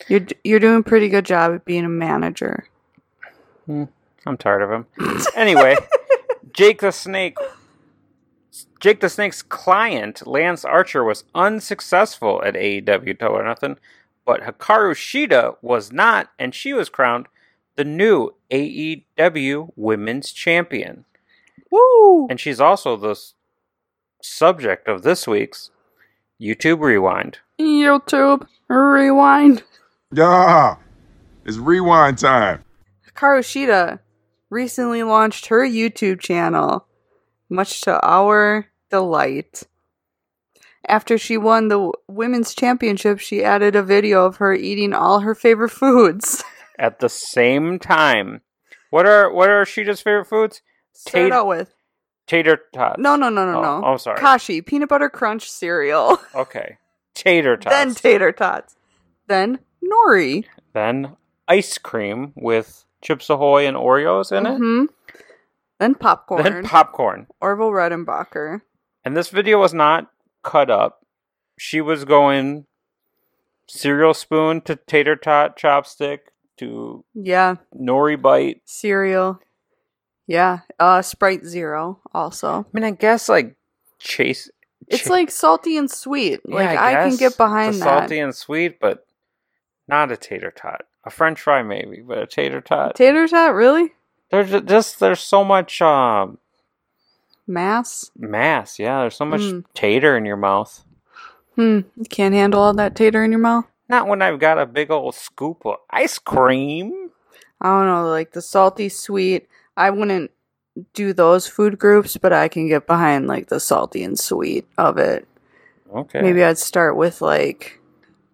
Speaker 9: You're you're doing a pretty good job at being a manager.
Speaker 10: Hmm, I'm tired of him. anyway, Jake the Snake. Jake the Snake's client, Lance Archer, was unsuccessful at AEW Double or Nothing, but Hikaru Shida was not, and she was crowned the new AEW Women's Champion.
Speaker 9: Woo!
Speaker 10: And she's also the subject of this week's YouTube Rewind.
Speaker 9: YouTube rewind.
Speaker 7: Yeah. It's rewind time.
Speaker 9: Hikaru Shida recently launched her YouTube channel, much to our delight. After she won the women's championship, she added a video of her eating all her favorite foods.
Speaker 10: At the same time, what are what are Shida's favorite foods?
Speaker 9: Start
Speaker 10: Tat-
Speaker 9: out with
Speaker 10: Tater tots.
Speaker 9: no, no, no, no,
Speaker 10: Oh,
Speaker 9: no.
Speaker 10: I'm sorry.
Speaker 9: Kashi peanut butter crunch cereal.
Speaker 10: Okay. Tater tots.
Speaker 9: then tater tots. Then nori.
Speaker 10: Then ice cream with Chips Ahoy and Oreos in it.
Speaker 9: Mhm. Then popcorn.
Speaker 10: Then popcorn.
Speaker 9: Orville Redenbacher.
Speaker 10: And this video was not cut up. She was going cereal spoon to tater tot chopstick to
Speaker 9: Yeah,
Speaker 10: nori bite.
Speaker 9: cereal. Yeah, uh, Sprite Zero also.
Speaker 10: I mean, I guess like chase.
Speaker 9: It's like salty and sweet.
Speaker 10: Yeah,
Speaker 9: like I, can get behind that.
Speaker 10: salty and sweet, but not a tater tot. A French fry maybe, but a tater tot.
Speaker 9: Tater tot, really?
Speaker 10: There's just there's so much um,
Speaker 9: Mass?
Speaker 10: mass. Yeah, there's so much
Speaker 9: Hmm.
Speaker 10: tater in your mouth.
Speaker 9: Hmm. You can't handle all that tater in your mouth.
Speaker 10: Not when I've got a big old scoop of ice cream.
Speaker 9: I don't know, like the salty sweet. I wouldn't do those food groups, but I can get behind like the salty and sweet of it.
Speaker 10: Okay.
Speaker 9: Maybe I'd start with like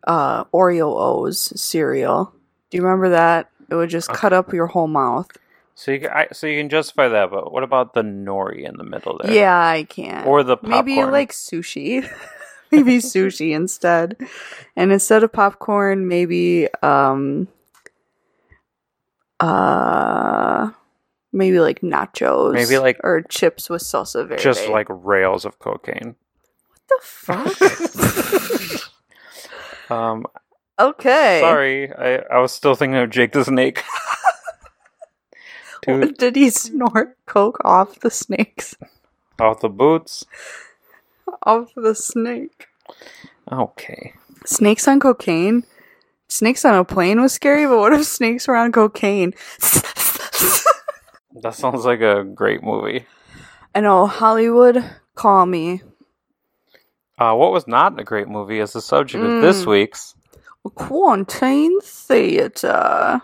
Speaker 9: uh Oreo O's cereal. Do you remember that? It would just cut up your whole mouth.
Speaker 10: So you can, I, so you can justify that, but what about the nori in the middle there?
Speaker 9: Yeah, I can't.
Speaker 10: Or the
Speaker 9: Maybe you like sushi. maybe sushi instead. And instead of popcorn, maybe um uh maybe like nachos.
Speaker 10: Maybe, like,
Speaker 9: or chips with salsa verde.
Speaker 10: just like rails of cocaine.
Speaker 9: What the fuck?
Speaker 10: Um,
Speaker 9: okay.
Speaker 10: sorry, I, I was still thinking of Jake the Snake. Dude,
Speaker 9: Did he snort coke off the snakes?
Speaker 10: off the boots.
Speaker 9: Off the snake.
Speaker 10: Okay.
Speaker 9: Snakes on cocaine? Snakes on a plane was scary, but what if snakes were on cocaine?
Speaker 10: That sounds like a great movie.
Speaker 9: I know, Hollywood, call me.
Speaker 10: Uh, what was not a great movie is the subject of this
Speaker 9: Mm.
Speaker 10: week's.
Speaker 9: Quarantine Theater.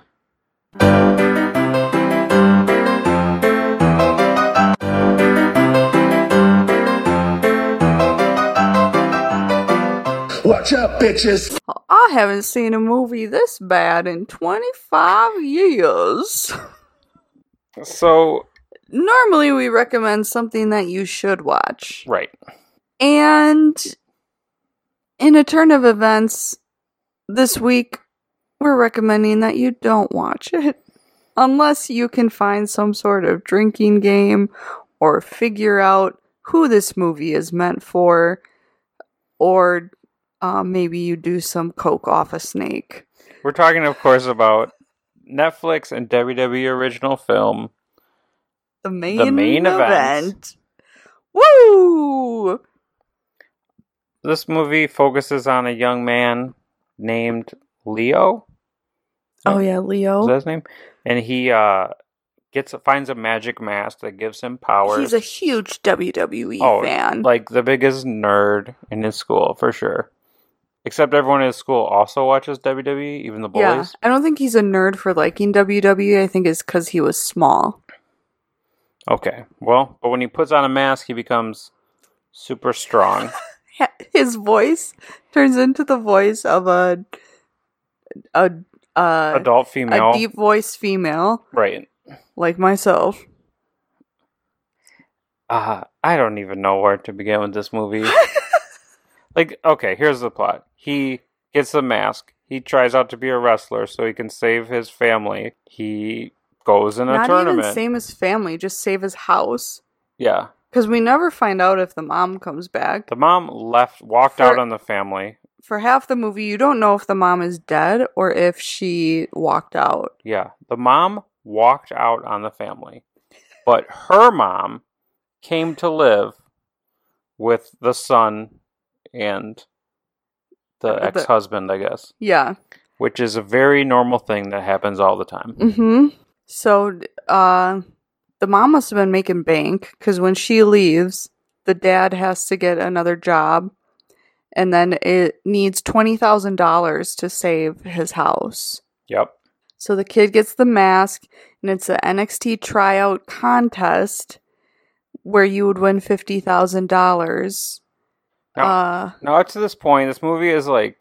Speaker 4: Watch out, bitches.
Speaker 9: I haven't seen a movie this bad in 25 years.
Speaker 10: So,
Speaker 9: Normally, we recommend something that you should watch.
Speaker 10: right.
Speaker 9: And in a turn of events, this week, we're recommending that you don't watch it. Unless you can find some sort of drinking game or figure out who this movie is meant for, or uh, maybe you do some coke off a snake.
Speaker 10: We're talking, of course, about Netflix and WWE original film.
Speaker 9: The main,
Speaker 10: main event.
Speaker 9: event. Woo!
Speaker 10: This movie focuses on a young man named Leo.
Speaker 9: Oh yeah, Leo.
Speaker 10: Is that his name? And he uh, gets finds a magic mask that gives him powers.
Speaker 9: He's a huge WWE
Speaker 10: oh,
Speaker 9: fan.
Speaker 10: like the biggest nerd in his school for sure. Except everyone in his school also watches WWE, even the
Speaker 9: yeah. I don't think he's a nerd for liking WWE. I think it's because he was small.
Speaker 10: Okay, well, but when he puts on a mask, he becomes super strong.
Speaker 9: His voice turns into the voice of a a
Speaker 10: Adult female,
Speaker 9: a deep voice female
Speaker 10: right?
Speaker 9: like myself.
Speaker 10: Uh, I don't even know where to begin with this movie. like, okay, here's the plot. He gets the mask. He tries out to be a wrestler so he can save his family. He goes in a
Speaker 9: Not
Speaker 10: tournament.
Speaker 9: even same his family, just save his house.
Speaker 10: yeah.
Speaker 9: Because we never find out if the mom comes back.
Speaker 10: The mom left, walked
Speaker 9: For-
Speaker 10: out on the family.
Speaker 9: for half the movie, you don't know if the mom is dead or if she walked out.
Speaker 10: Yeah, the mom walked out on the family, but her mom came to live with the son and the ex husband, I guess,
Speaker 9: Yeah.
Speaker 10: which is a very normal thing that happens all the time.
Speaker 9: Mm-hmm. So, uh, the mom must have been making bank because when she leaves, the dad has to get another job, and then it needs twenty thousand dollars to save his house.
Speaker 10: Yep.
Speaker 9: So the kid gets the mask, and it's an NXT tryout contest where you would win fifty thousand dollars.
Speaker 10: Now,
Speaker 9: Uh,
Speaker 10: now, up to this point, this movie is like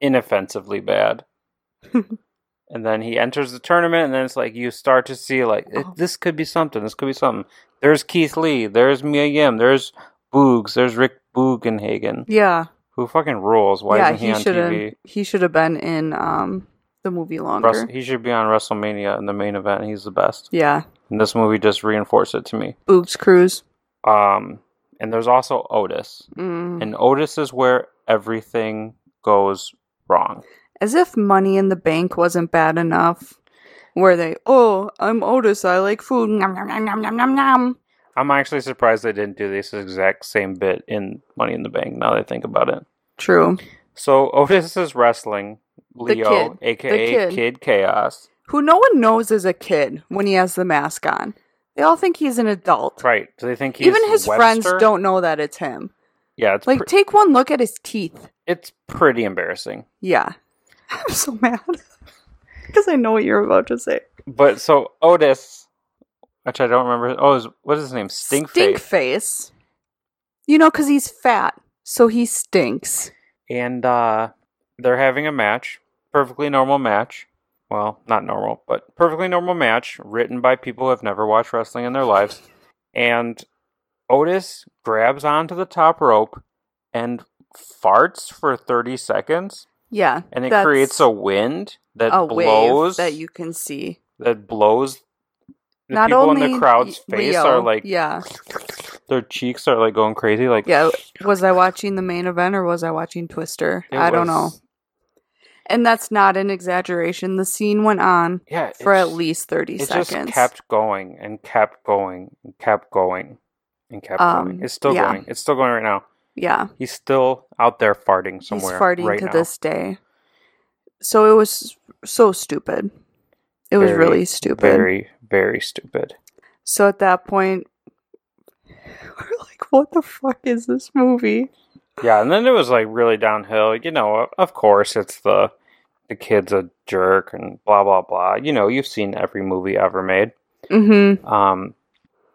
Speaker 10: inoffensively bad. and then he enters the tournament, and then it's like you start to see like
Speaker 9: Oh.
Speaker 10: this could be something. This could be something. There's Keith Lee. There's Mia Yim. There's Boogs. There's Rick Bugenhagen,
Speaker 9: yeah,
Speaker 10: who fucking rules. Why
Speaker 9: yeah,
Speaker 10: isn't he,
Speaker 9: he
Speaker 10: on. TV?
Speaker 9: He should have been in um the movie longer.
Speaker 10: Rus- he should be on WrestleMania in the main event. He's the best.
Speaker 9: yeah,
Speaker 10: And this movie just reinforced it to me.
Speaker 9: Boogs Cruise.
Speaker 10: Um, and there's also Otis,
Speaker 9: Mm.
Speaker 10: and Otis is where everything goes wrong.
Speaker 9: As if Money in the Bank wasn't bad enough. Where they, oh, I'm Otis, I like food. Nom, nom, nom, nom, nom, nom, nom.
Speaker 10: I'm actually surprised they didn't do this exact same bit in Money in the Bank. Now that I think about it.
Speaker 9: True.
Speaker 10: So Otis is wrestling Leo,
Speaker 9: kid.
Speaker 10: aka
Speaker 9: kid.
Speaker 10: Kid Chaos.
Speaker 9: Who no one knows is a kid when he has the mask on. They all think he's an adult.
Speaker 10: Right? Do they think he's
Speaker 9: Even his friends don't know that it's him.
Speaker 10: Yeah, it's
Speaker 9: Like,
Speaker 10: pre-
Speaker 9: take one look at his teeth.
Speaker 10: it's pretty embarrassing.
Speaker 9: Yeah. I'm so mad. Because I know what you're about to say.
Speaker 10: But so Otis, which I don't remember. Oh, is, what is his name? Stink,
Speaker 9: Stink face. You know, because he's fat. So he stinks.
Speaker 10: and uh, they're having a match, perfectly normal match. Well, not normal, but perfectly normal match written by people who have never watched wrestling in their lives. And Otis grabs onto the top rope and farts for 30 seconds,
Speaker 9: Yeah.
Speaker 10: and it creates a wind that
Speaker 9: a
Speaker 10: blows
Speaker 9: that you can see.
Speaker 10: that blows the
Speaker 9: Not
Speaker 10: people
Speaker 9: only
Speaker 10: in the crowd's face are like
Speaker 9: yeah,
Speaker 10: their cheeks are like going crazy like
Speaker 9: yeah. Was I watching the main event or was I watching Twister?
Speaker 10: it
Speaker 9: I don't know. And that's not an exaggeration. The scene went on
Speaker 10: yeah
Speaker 9: for at least thirty
Speaker 10: it
Speaker 9: seconds.
Speaker 10: just kept going and kept going and kept going and kept
Speaker 9: Um,
Speaker 10: going. It's still
Speaker 9: yeah.
Speaker 10: going. It's still going right now.
Speaker 9: Yeah,
Speaker 10: He's still out there farting somewhere.
Speaker 9: he's farting
Speaker 10: right
Speaker 9: to
Speaker 10: now.
Speaker 9: this day. So it was so stupid. It was really stupid.
Speaker 10: Very, very stupid.
Speaker 9: So at that point, we're like, "What the fuck is this movie?"
Speaker 10: Yeah, and then it was like really downhill. You know, of course, it's the the kid's a jerk and blah blah blah. You know, you've seen every movie ever made.
Speaker 9: Mm-hmm.
Speaker 10: Um,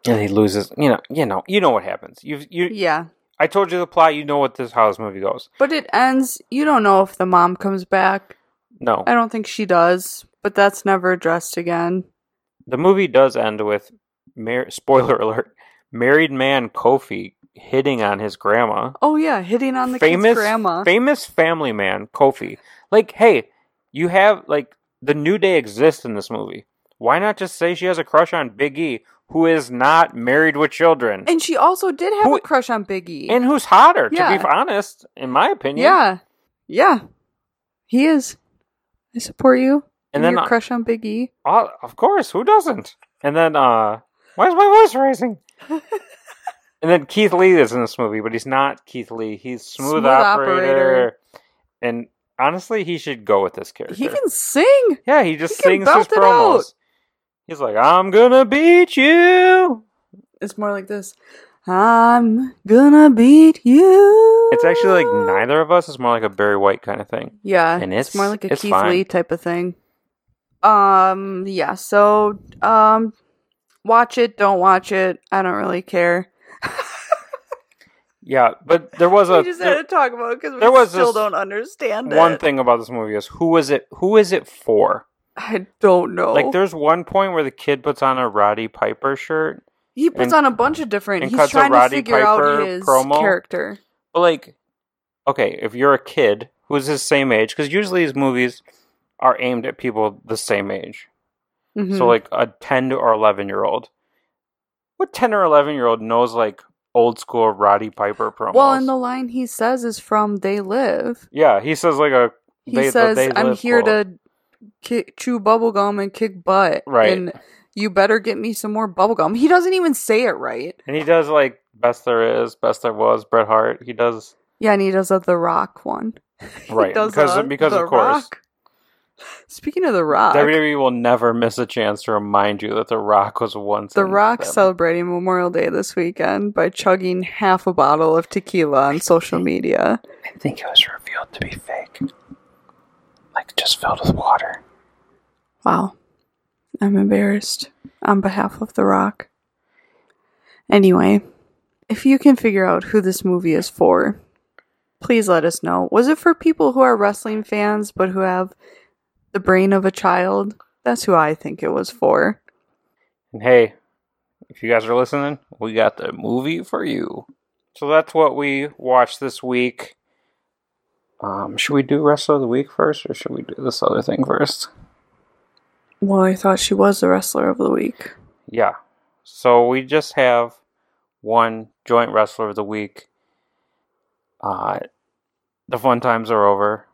Speaker 10: and he loses. You know, you know, you know what happens. You've you.
Speaker 9: Yeah,
Speaker 10: I told you the plot. You know what this how this movie goes.
Speaker 9: but it ends. You don't know if the mom comes back.
Speaker 10: No,
Speaker 9: I don't think she does, but that's never addressed again.
Speaker 10: the movie does end with mar- spoiler alert: married man Kofi hitting on his grandma.
Speaker 9: Oh yeah, hitting on the
Speaker 10: famous
Speaker 9: kid's grandma.
Speaker 10: famous family man Kofi. Like, hey, you have like the New Day exists in this movie. Why not just say she has a crush on Big E, who is not married with children,
Speaker 9: and she also did have
Speaker 10: Who-
Speaker 9: a crush on Biggie.
Speaker 10: and who's hotter? To be honest, in my opinion.
Speaker 9: yeah, yeah, he is. I support you.
Speaker 10: And
Speaker 9: And
Speaker 10: then
Speaker 9: your
Speaker 10: uh,
Speaker 9: crush on Biggie.
Speaker 10: uh, of course, who doesn't? And then uh, why is my voice rising? and then Keith Lee is in this movie, but he's not Keith Lee. He's smooth,
Speaker 9: Smooth
Speaker 10: operator.
Speaker 9: Operator.
Speaker 10: And honestly, he should go with this character.
Speaker 9: He can sing.
Speaker 10: Yeah, he just
Speaker 9: He
Speaker 10: sings his promos. He's like, I'm gonna beat you.
Speaker 9: It's more like this. I'm gonna beat you.
Speaker 10: It's actually like neither of us is more like a Barry White kind of thing.
Speaker 9: Yeah,
Speaker 10: And
Speaker 9: it's,
Speaker 10: it's-
Speaker 9: more like a
Speaker 10: it's
Speaker 9: Keith
Speaker 10: fine.
Speaker 9: Lee type of thing. Um, yeah. So, um, watch it. Don't watch it. I don't really care.
Speaker 10: Yeah, but there was a
Speaker 9: we just had to talk about it because we
Speaker 10: there was
Speaker 9: still don't understand
Speaker 10: one
Speaker 9: it.
Speaker 10: thing about this movie is who is it? Who is it for?
Speaker 9: I don't know.
Speaker 10: Like, there's one point where the kid puts on a Roddy Piper shirt,
Speaker 9: he puts
Speaker 10: and-
Speaker 9: on a bunch of different. He's trying to figure out his
Speaker 10: promo.
Speaker 9: character.
Speaker 10: but like, okay, if you're a kid who's his same age, because usually these movies are aimed at people the same age.
Speaker 9: Mhm.
Speaker 10: So like a ten or eleven year old. What ten or eleven year old knows like old school Roddy Piper promos.
Speaker 9: Well, and the line he says is from "They Live."
Speaker 10: yeah, he says like a
Speaker 9: He
Speaker 10: they, the
Speaker 9: says,
Speaker 10: They
Speaker 9: "I'm here
Speaker 10: quote.
Speaker 9: to kick, chew bubblegum and kick butt."
Speaker 10: Right.
Speaker 9: And you better get me some more bubblegum. He doesn't even say it right.
Speaker 10: and he does like best there is, best there was. Bret Hart. He does
Speaker 9: Yeah, and he does a The Rock one.
Speaker 10: Right
Speaker 9: does
Speaker 10: because
Speaker 9: a
Speaker 10: because
Speaker 9: The
Speaker 10: of course.
Speaker 9: Rock. Speaking of The Rock,
Speaker 10: WWE will never miss a chance to remind you that The Rock was once
Speaker 9: The Rock
Speaker 10: them.
Speaker 9: celebrating Memorial Day this weekend by chugging half a bottle of tequila on social media.
Speaker 10: I think it was revealed to be fake, like just filled with water.
Speaker 9: Wow. I'm embarrassed on behalf of The Rock. Anyway, if you can figure out who this movie is for, please let us know. Was it for people who are wrestling fans but who have the brain of a child? That's who I think it was for.
Speaker 10: And hey, if you guys are listening, we got the movie for you. So that's what we watched this week. Um, should we do wrestler of the week first, or should we do this other thing first?
Speaker 9: Well, I thought she was the wrestler of the week.
Speaker 10: Yeah. So we just have one joint wrestler of the week. Uh, the fun times are over,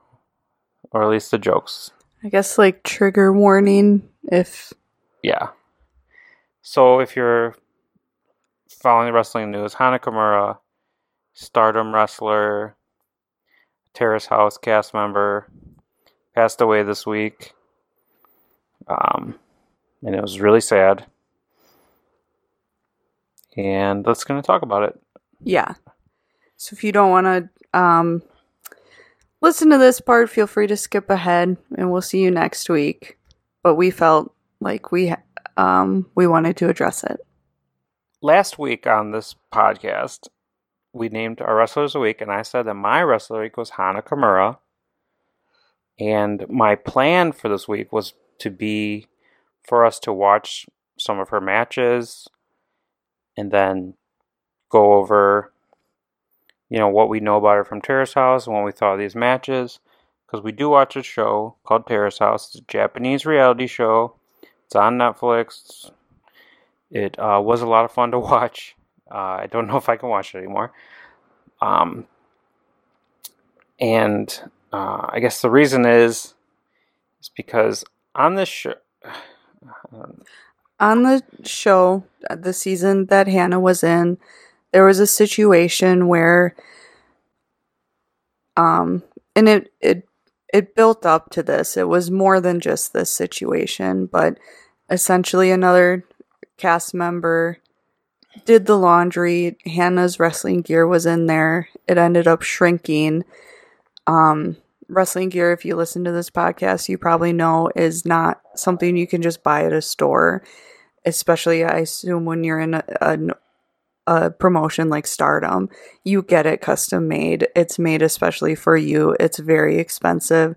Speaker 10: or at least the jokes.
Speaker 9: I guess like trigger warning if
Speaker 10: Yeah. So if you're following the wrestling news, Hana Kimura, Stardom wrestler, Terrace House cast member, passed away this week. Um, and it was really sad. And let's going to talk about it.
Speaker 9: Yeah. So if you don't want to um, listen to this part, feel free to skip ahead, and we'll see you next week. But we felt like we um, we wanted to address it.
Speaker 10: Last week on this podcast, we named our wrestlers the week, and I said that my wrestler of the week was Hana Kimura. And my plan for this week was to be for us to watch some of her matches and then go over, you know, what we know about her from Terrace House and what we thought of these matches. Because we do watch a show called Terrace House. It's a Japanese reality show. It's on Netflix. It uh, was a lot of fun to watch. Uh, I don't know if I can watch it anymore. Um, and uh, I guess the reason is is because on this show,
Speaker 9: On the show, uh, the season that Hana was in, there was a situation where, um, and it it it built up to this. It was more than just this situation, but essentially another cast member did the laundry. Hana's wrestling gear was in there. It ended up shrinking. Um, wrestling gear, if you listen to this podcast, you probably know is not something you can just buy at a store. Especially, I assume, when you're in a, a, a promotion like Stardom, you get it custom made. It's made especially for you. It's very expensive.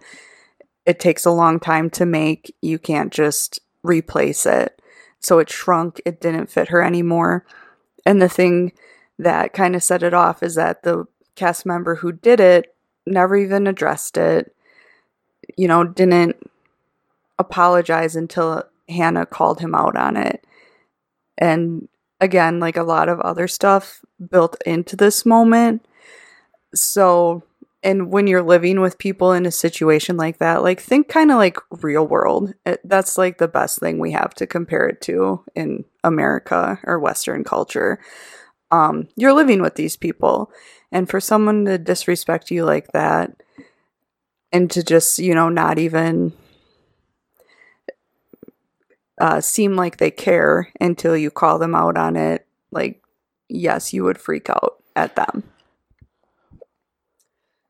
Speaker 9: It takes a long time to make. You can't just replace it. So it shrunk. It didn't fit her anymore. And the thing that kind of set it off is that the cast member who did it never even addressed it, you know, didn't apologize until Hana called him out on it. And again, like a lot of other stuff built into this moment. So, and when you're living with people in a situation like that, like think kind of like real world. It, that's like the best thing we have to compare it to in America or Western culture. Um, you're living with these people, and for someone to disrespect you like that, and to just you know not even uh, seem like they care until you call them out on it, like yes, you would freak out at them.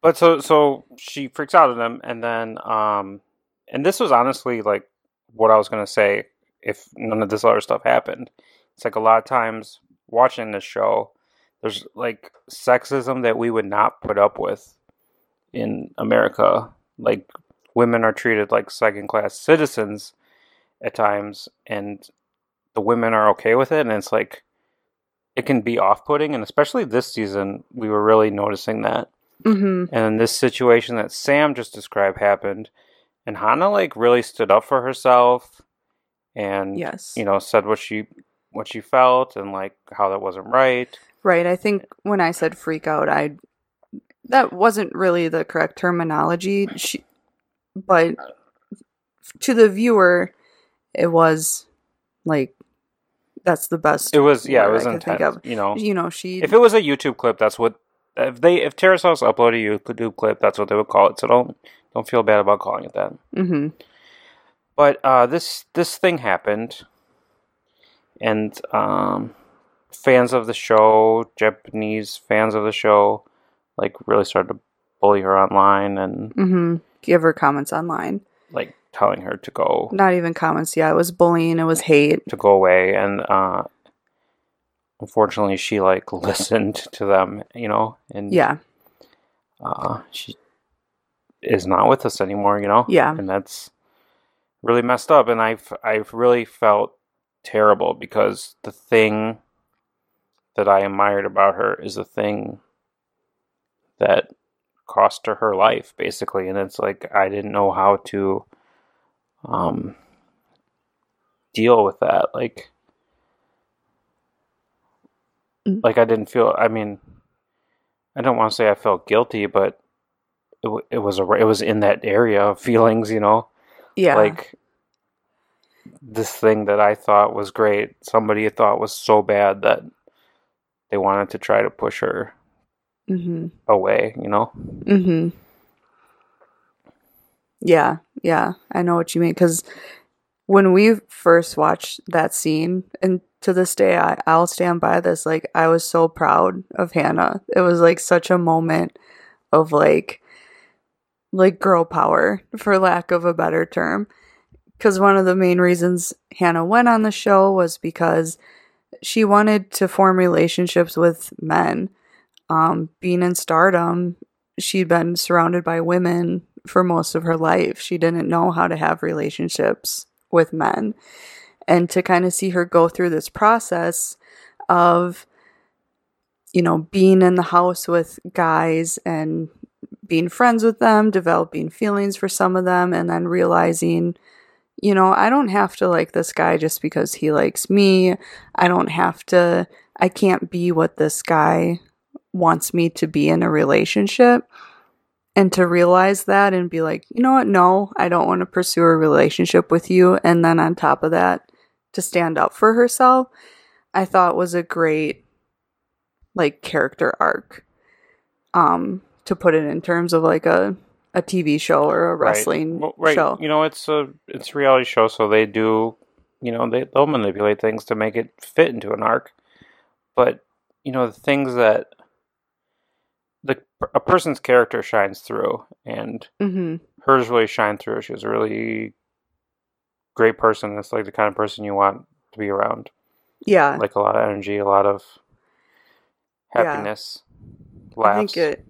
Speaker 10: but so so she freaks out at them, and then um, and this was honestly like what I was gonna say if none of this other stuff happened. It's like a lot of times watching this show, there's like sexism that we would not put up with in America. Like women are treated like second class citizens at times, and the women are okay with it, and it's like it can be off putting, and especially this season, we were really noticing that.
Speaker 9: Mm-hmm.
Speaker 10: And then this situation that Sam just described happened, and Hana like really stood up for herself, and
Speaker 9: Yes.
Speaker 10: you know said what she what she felt and like how that wasn't right.
Speaker 9: Right. I think when I said freak out, I that wasn't really the correct terminology. She, but to the viewer, it was like that's the best.
Speaker 10: It was yeah, it was
Speaker 9: I could think
Speaker 10: intense.
Speaker 9: of.
Speaker 10: You know,
Speaker 9: You know, she.
Speaker 10: if it was a YouTube clip, that's what if they if Terrace House uploaded a YouTube clip, that's what they would call it. So don't don't feel bad about calling it that.
Speaker 9: hmm
Speaker 10: But uh, this this thing happened, and um, fans of the show, Japanese fans of the show, like really started to bully her online and
Speaker 9: hmm Give her comments online.
Speaker 10: like telling her to go
Speaker 9: Not even comments. Yeah, it was bullying. It was hate.
Speaker 10: to go away and uh unfortunately she like listened to them you know and
Speaker 9: Yeah.
Speaker 10: uh she is not with us anymore you know
Speaker 9: Yeah.
Speaker 10: and that's really messed up and i've i've really felt terrible because the thing that i admired about her is the thing that cost her her life basically and it's like i didn't know how to um deal with that like
Speaker 9: Mm.
Speaker 10: like i didn't feel i mean i don't want to say i felt guilty but it, it was a it was in that area of feelings you know
Speaker 9: Yeah.
Speaker 10: like this thing that i thought was great somebody thought was so bad that they wanted to try to push her
Speaker 9: hmm
Speaker 10: away you know
Speaker 9: hmm Yeah, yeah, I know what you mean. Because when we first watched that scene, and to this day, I, I'll stand by this. Like, I was so proud of Hana. It was like such a moment of like, like girl power, for lack of a better term. Because one of the main reasons Hana went on the show was because she wanted to form relationships with men. Um, being in stardom, she'd been surrounded by women for most of her life. She didn't know how to have relationships with men. And to kind of see her go through this process of, you know, being in the house with guys and being friends with them, developing feelings for some of them, and then realizing, you know, I don't have to like this guy just because he likes me. I don't have to, I can't be what this guy wants me to be in a relationship and to realize that and be like, you know what? No, I don't want to pursue a relationship with you. And then on top of that, to stand up for herself, I thought was a great like character arc. Um, to put it in terms of like a a TV show or a wrestling
Speaker 10: Well, right.
Speaker 9: show.
Speaker 10: You know, it's a it's a reality show, so they do, you know, they they'll manipulate things to make it fit into an arc. But you know, the things that the a person's character shines through, and
Speaker 9: hmm
Speaker 10: hers really shined through. She was a really great person. That's like the kind of person you want to be around.
Speaker 9: Yeah,
Speaker 10: Like a lot of energy, a lot of
Speaker 9: Yeah.
Speaker 10: happiness,
Speaker 9: I think it.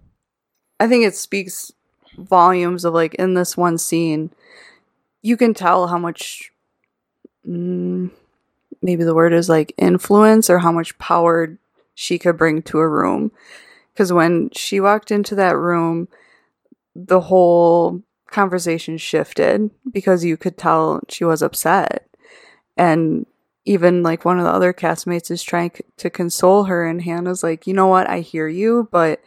Speaker 9: I think it speaks volumes of like in this one scene, you can tell how much. Mm, maybe the word is like influence or how much power she could bring to a room. Because when she walked into that room, the whole conversation shifted because you could tell she was upset. And even like one of the other castmates is trying c- to console her, and Hana's like, you know what, I hear you, but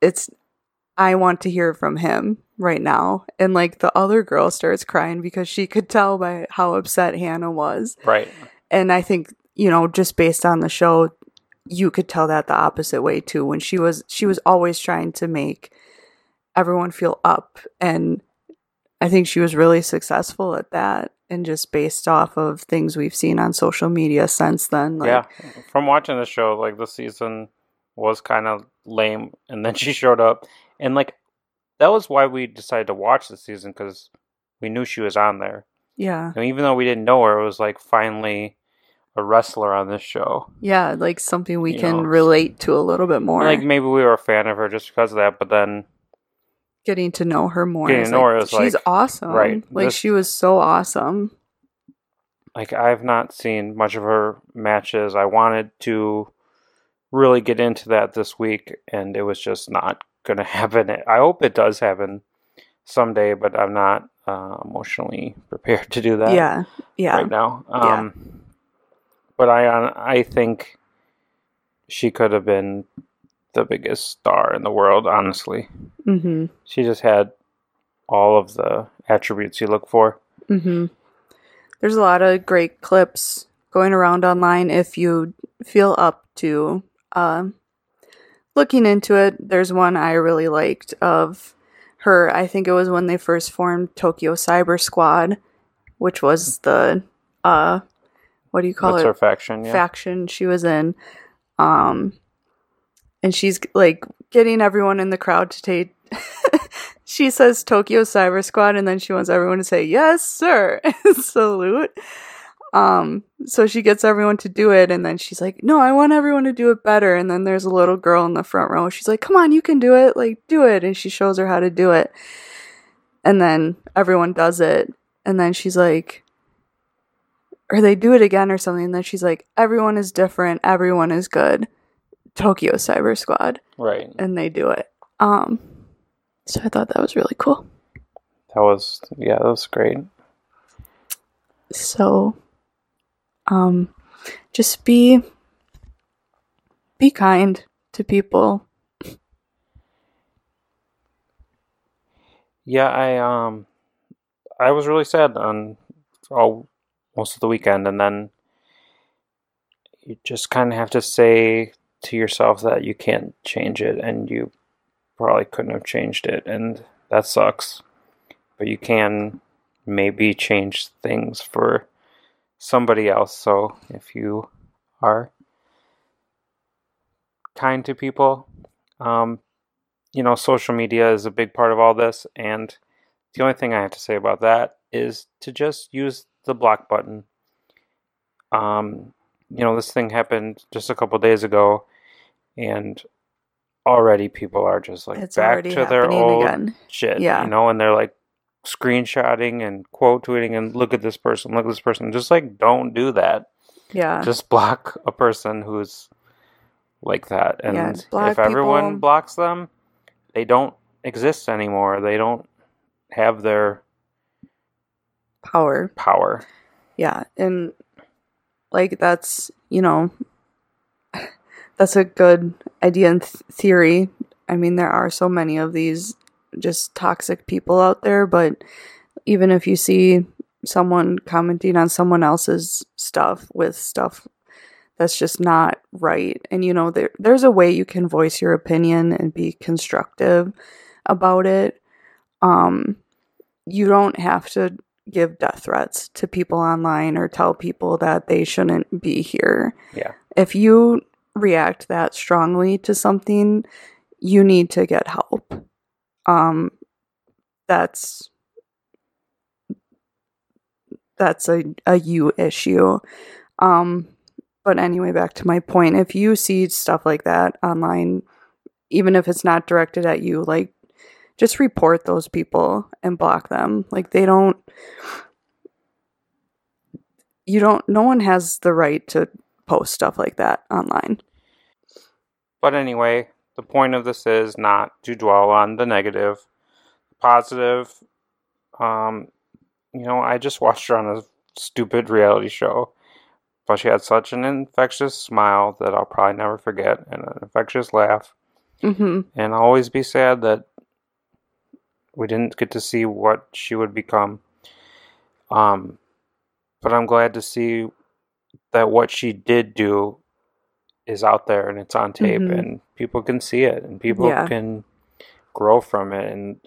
Speaker 9: it's, I want to hear from him right now. And like the other girl starts crying because she could tell by how upset Hana was
Speaker 10: right.
Speaker 9: and I think you know just based on the show, you could tell that the opposite way too. When she was she was always trying to make everyone feel up, and I think she was really successful at that. And just based off of things we've seen on social media since then, like,
Speaker 10: yeah, from watching the show, like the season was kind of lame, and then she showed up, and like that was why we decided to watch the season because we knew she was on there,
Speaker 9: yeah,
Speaker 10: and even though we didn't know her, it was like finally a wrestler on this show.
Speaker 9: yeah, like something we
Speaker 10: You
Speaker 9: can
Speaker 10: know,
Speaker 9: relate to a little bit more.
Speaker 10: Like maybe we were a fan of her just because of that, but then
Speaker 9: getting to know her more.
Speaker 10: Getting to know
Speaker 9: like,
Speaker 10: her
Speaker 9: she's
Speaker 10: like-
Speaker 9: awesome.
Speaker 10: right,
Speaker 9: Like
Speaker 10: this-
Speaker 9: she was so awesome.
Speaker 10: like I've not seen much of her matches. I wanted to really get into that this week, and it was just not going to happen. I hope it does happen someday, but I'm not uh, emotionally prepared to do that
Speaker 9: yeah, yeah.
Speaker 10: right now.
Speaker 9: Yeah.
Speaker 10: Um, But I, uh, I think she could have been the biggest star in the world, honestly.
Speaker 9: Mm-hmm.
Speaker 10: She just had all of the attributes you look for.
Speaker 9: Mm-hmm. There's a lot of great clips going around online if you feel up to um, looking into it. There's one I really liked of her. I think it was when they first formed Tokyo Cyber Squad, which was the uh, what do you call
Speaker 10: That's
Speaker 9: it?
Speaker 10: her faction, yeah.
Speaker 9: faction she was in. Um, and she's like getting everyone in the crowd to take. she says Tokyo Cyber Squad, and then she wants everyone to say yes, sir, salute. Um, so she gets everyone to do it, and then she's like, "No, I want everyone to do it better." And then there's a little girl in the front row. She's like, "Come on, you can do it! Like, do it!" And she shows her how to do it. And then everyone does it, and then she's like, or they do it again or something. And then she's like, everyone is different. Everyone is good. Tokyo Cyber Squad.
Speaker 10: Right.
Speaker 9: And they do it. Um, so I thought that was really cool.
Speaker 10: That was yeah, that was great.
Speaker 9: So, um, just be, be kind to people.
Speaker 10: Yeah, I um I was really sad on all most of the weekend and then you just kind of have to say to yourself that you can't change it and you probably couldn't have changed it and that sucks. But you can maybe change things for somebody else. So if you are kind to people, um, you know, social media is a big part of all this. And the only thing I have to say about that is to just use the block button. Um, you know, this thing happened just a couple days ago, and already people are just like
Speaker 9: It's
Speaker 10: back to their old
Speaker 9: again.
Speaker 10: shit.
Speaker 9: Yeah.
Speaker 10: You know, and they're like screenshotting and quote tweeting and look at this person, look at this person. Just like don't do that.
Speaker 9: Yeah.
Speaker 10: Just block a person who's like that. And
Speaker 9: Yeah,
Speaker 10: if everyone
Speaker 9: people.
Speaker 10: blocks them, they don't exist anymore. They don't have their
Speaker 9: Power.
Speaker 10: power.
Speaker 9: Yeah. And like that's, you know, that's a good idea and th- theory. I mean, there are so many of these just toxic people out there, but even if you see someone commenting on someone else's stuff with stuff that's just not right and you know there there's a way you can voice your opinion and be constructive about it um you don't have to give death threats to people online or tell people that they shouldn't be here
Speaker 10: Yeah.
Speaker 9: if you react that strongly to something you need to get help um that's that's a, a you issue. Um but anyway back to my point. If you see stuff like that online even if it's not directed at you like just report those people and block them. Like they don't you don't no one has the right to post stuff like that online.
Speaker 10: But anyway, the point of this is not to dwell on the negative. Positive, um, you know, I just watched her on a stupid reality show, but she had such an infectious smile that I'll probably never forget, and an infectious laugh.
Speaker 9: mm-hmm
Speaker 10: And I'll always be sad that we didn't get to see what she would become. Um, but I'm glad to see that what she did do is out there and it's on tape
Speaker 9: Mhm.
Speaker 10: and people can see it and people
Speaker 9: Yeah.
Speaker 10: can grow from it and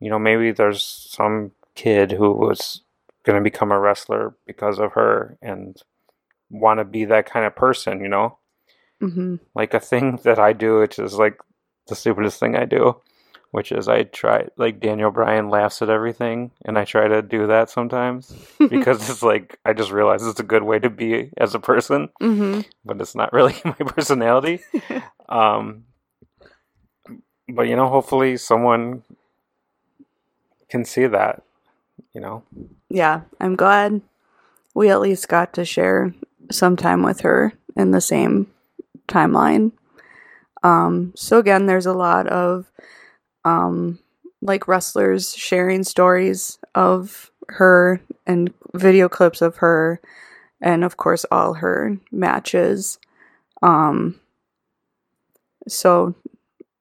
Speaker 10: you know maybe there's some kid who was going to become a wrestler because of her and want to be that kind of person you know
Speaker 9: mm-hmm
Speaker 10: like a thing that I do, which is like the stupidest thing I do, which is I try like Daniel Bryan laughs at everything, and I try to do that sometimes because it's like I just realize it's a good way to be as a person,
Speaker 9: mm-hmm
Speaker 10: but it's not really my personality. um, but you know, hopefully someone can see that. You know,
Speaker 9: yeah i'm glad we at least got to share some time with her in the same timeline um so again there's a lot of um like wrestlers sharing stories of her and video clips of her and of course all her matches. Um so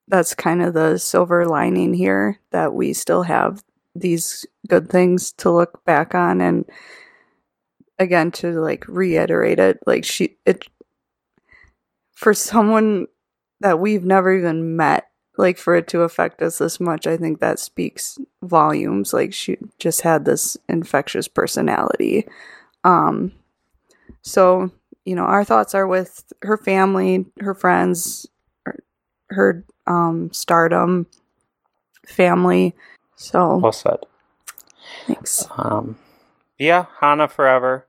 Speaker 9: that's kind of the silver lining here that we still have these good things to look back on and again to like reiterate it like she it for someone that we've never even met like for it to affect us this much i think that speaks volumes. Like she just had this infectious personality. Um so you know our thoughts are with her family her friends her, her um stardom family. So
Speaker 10: Well said.
Speaker 9: thanks.
Speaker 10: Um, yeah, Hana forever.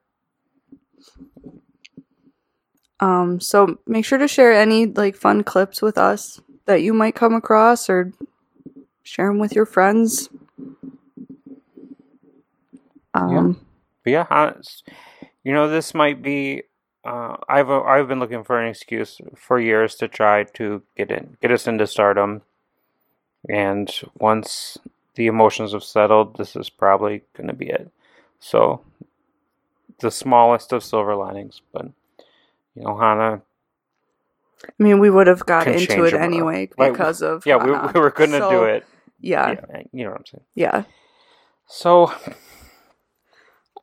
Speaker 9: Um, so make sure to share any like fun clips with us that you might come across or share them with your friends. Um,
Speaker 10: But yeah, you know, this might be. Uh, I've I've been looking for an excuse for years to try to get in, get us into stardom, and once the emotions have settled, this is probably going to be it. So, the smallest of silver linings, but you know, Hana.
Speaker 9: I mean, we would have got into it anyway because of
Speaker 10: Yeah, we,
Speaker 9: Hana.
Speaker 10: we were going to
Speaker 9: So,
Speaker 10: do it.
Speaker 9: Yeah,
Speaker 10: Yeah, you know what I'm saying.
Speaker 9: yeah.
Speaker 10: So,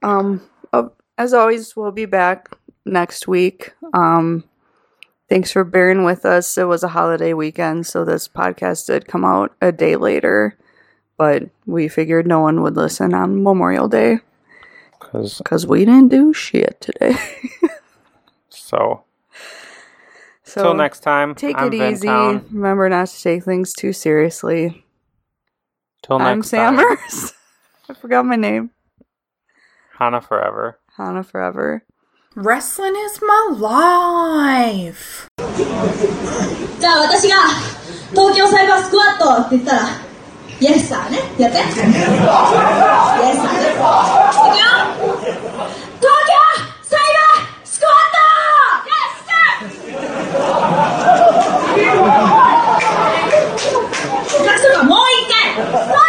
Speaker 9: Um, oh, as always, we'll be back next week. Um, thanks for bearing with us. It was a holiday weekend, so this podcast did come out a day later, but we figured no one would listen on Memorial Day
Speaker 10: because
Speaker 9: because we didn't do shit today.
Speaker 10: so
Speaker 9: so
Speaker 10: next time.
Speaker 9: Take
Speaker 10: I'm
Speaker 9: it easy.
Speaker 10: Town.
Speaker 9: Remember not to take things too seriously.
Speaker 10: Till next
Speaker 9: I'm
Speaker 10: Sam time.
Speaker 9: I forgot my name.
Speaker 10: Hana forever.
Speaker 9: Hana forever.
Speaker 5: Wrestling is my life.
Speaker 11: じゃあ私が東京サイバースクワットって言ったら、イエスさーね、やって。イエスさーね。いくよ。
Speaker 12: Stop!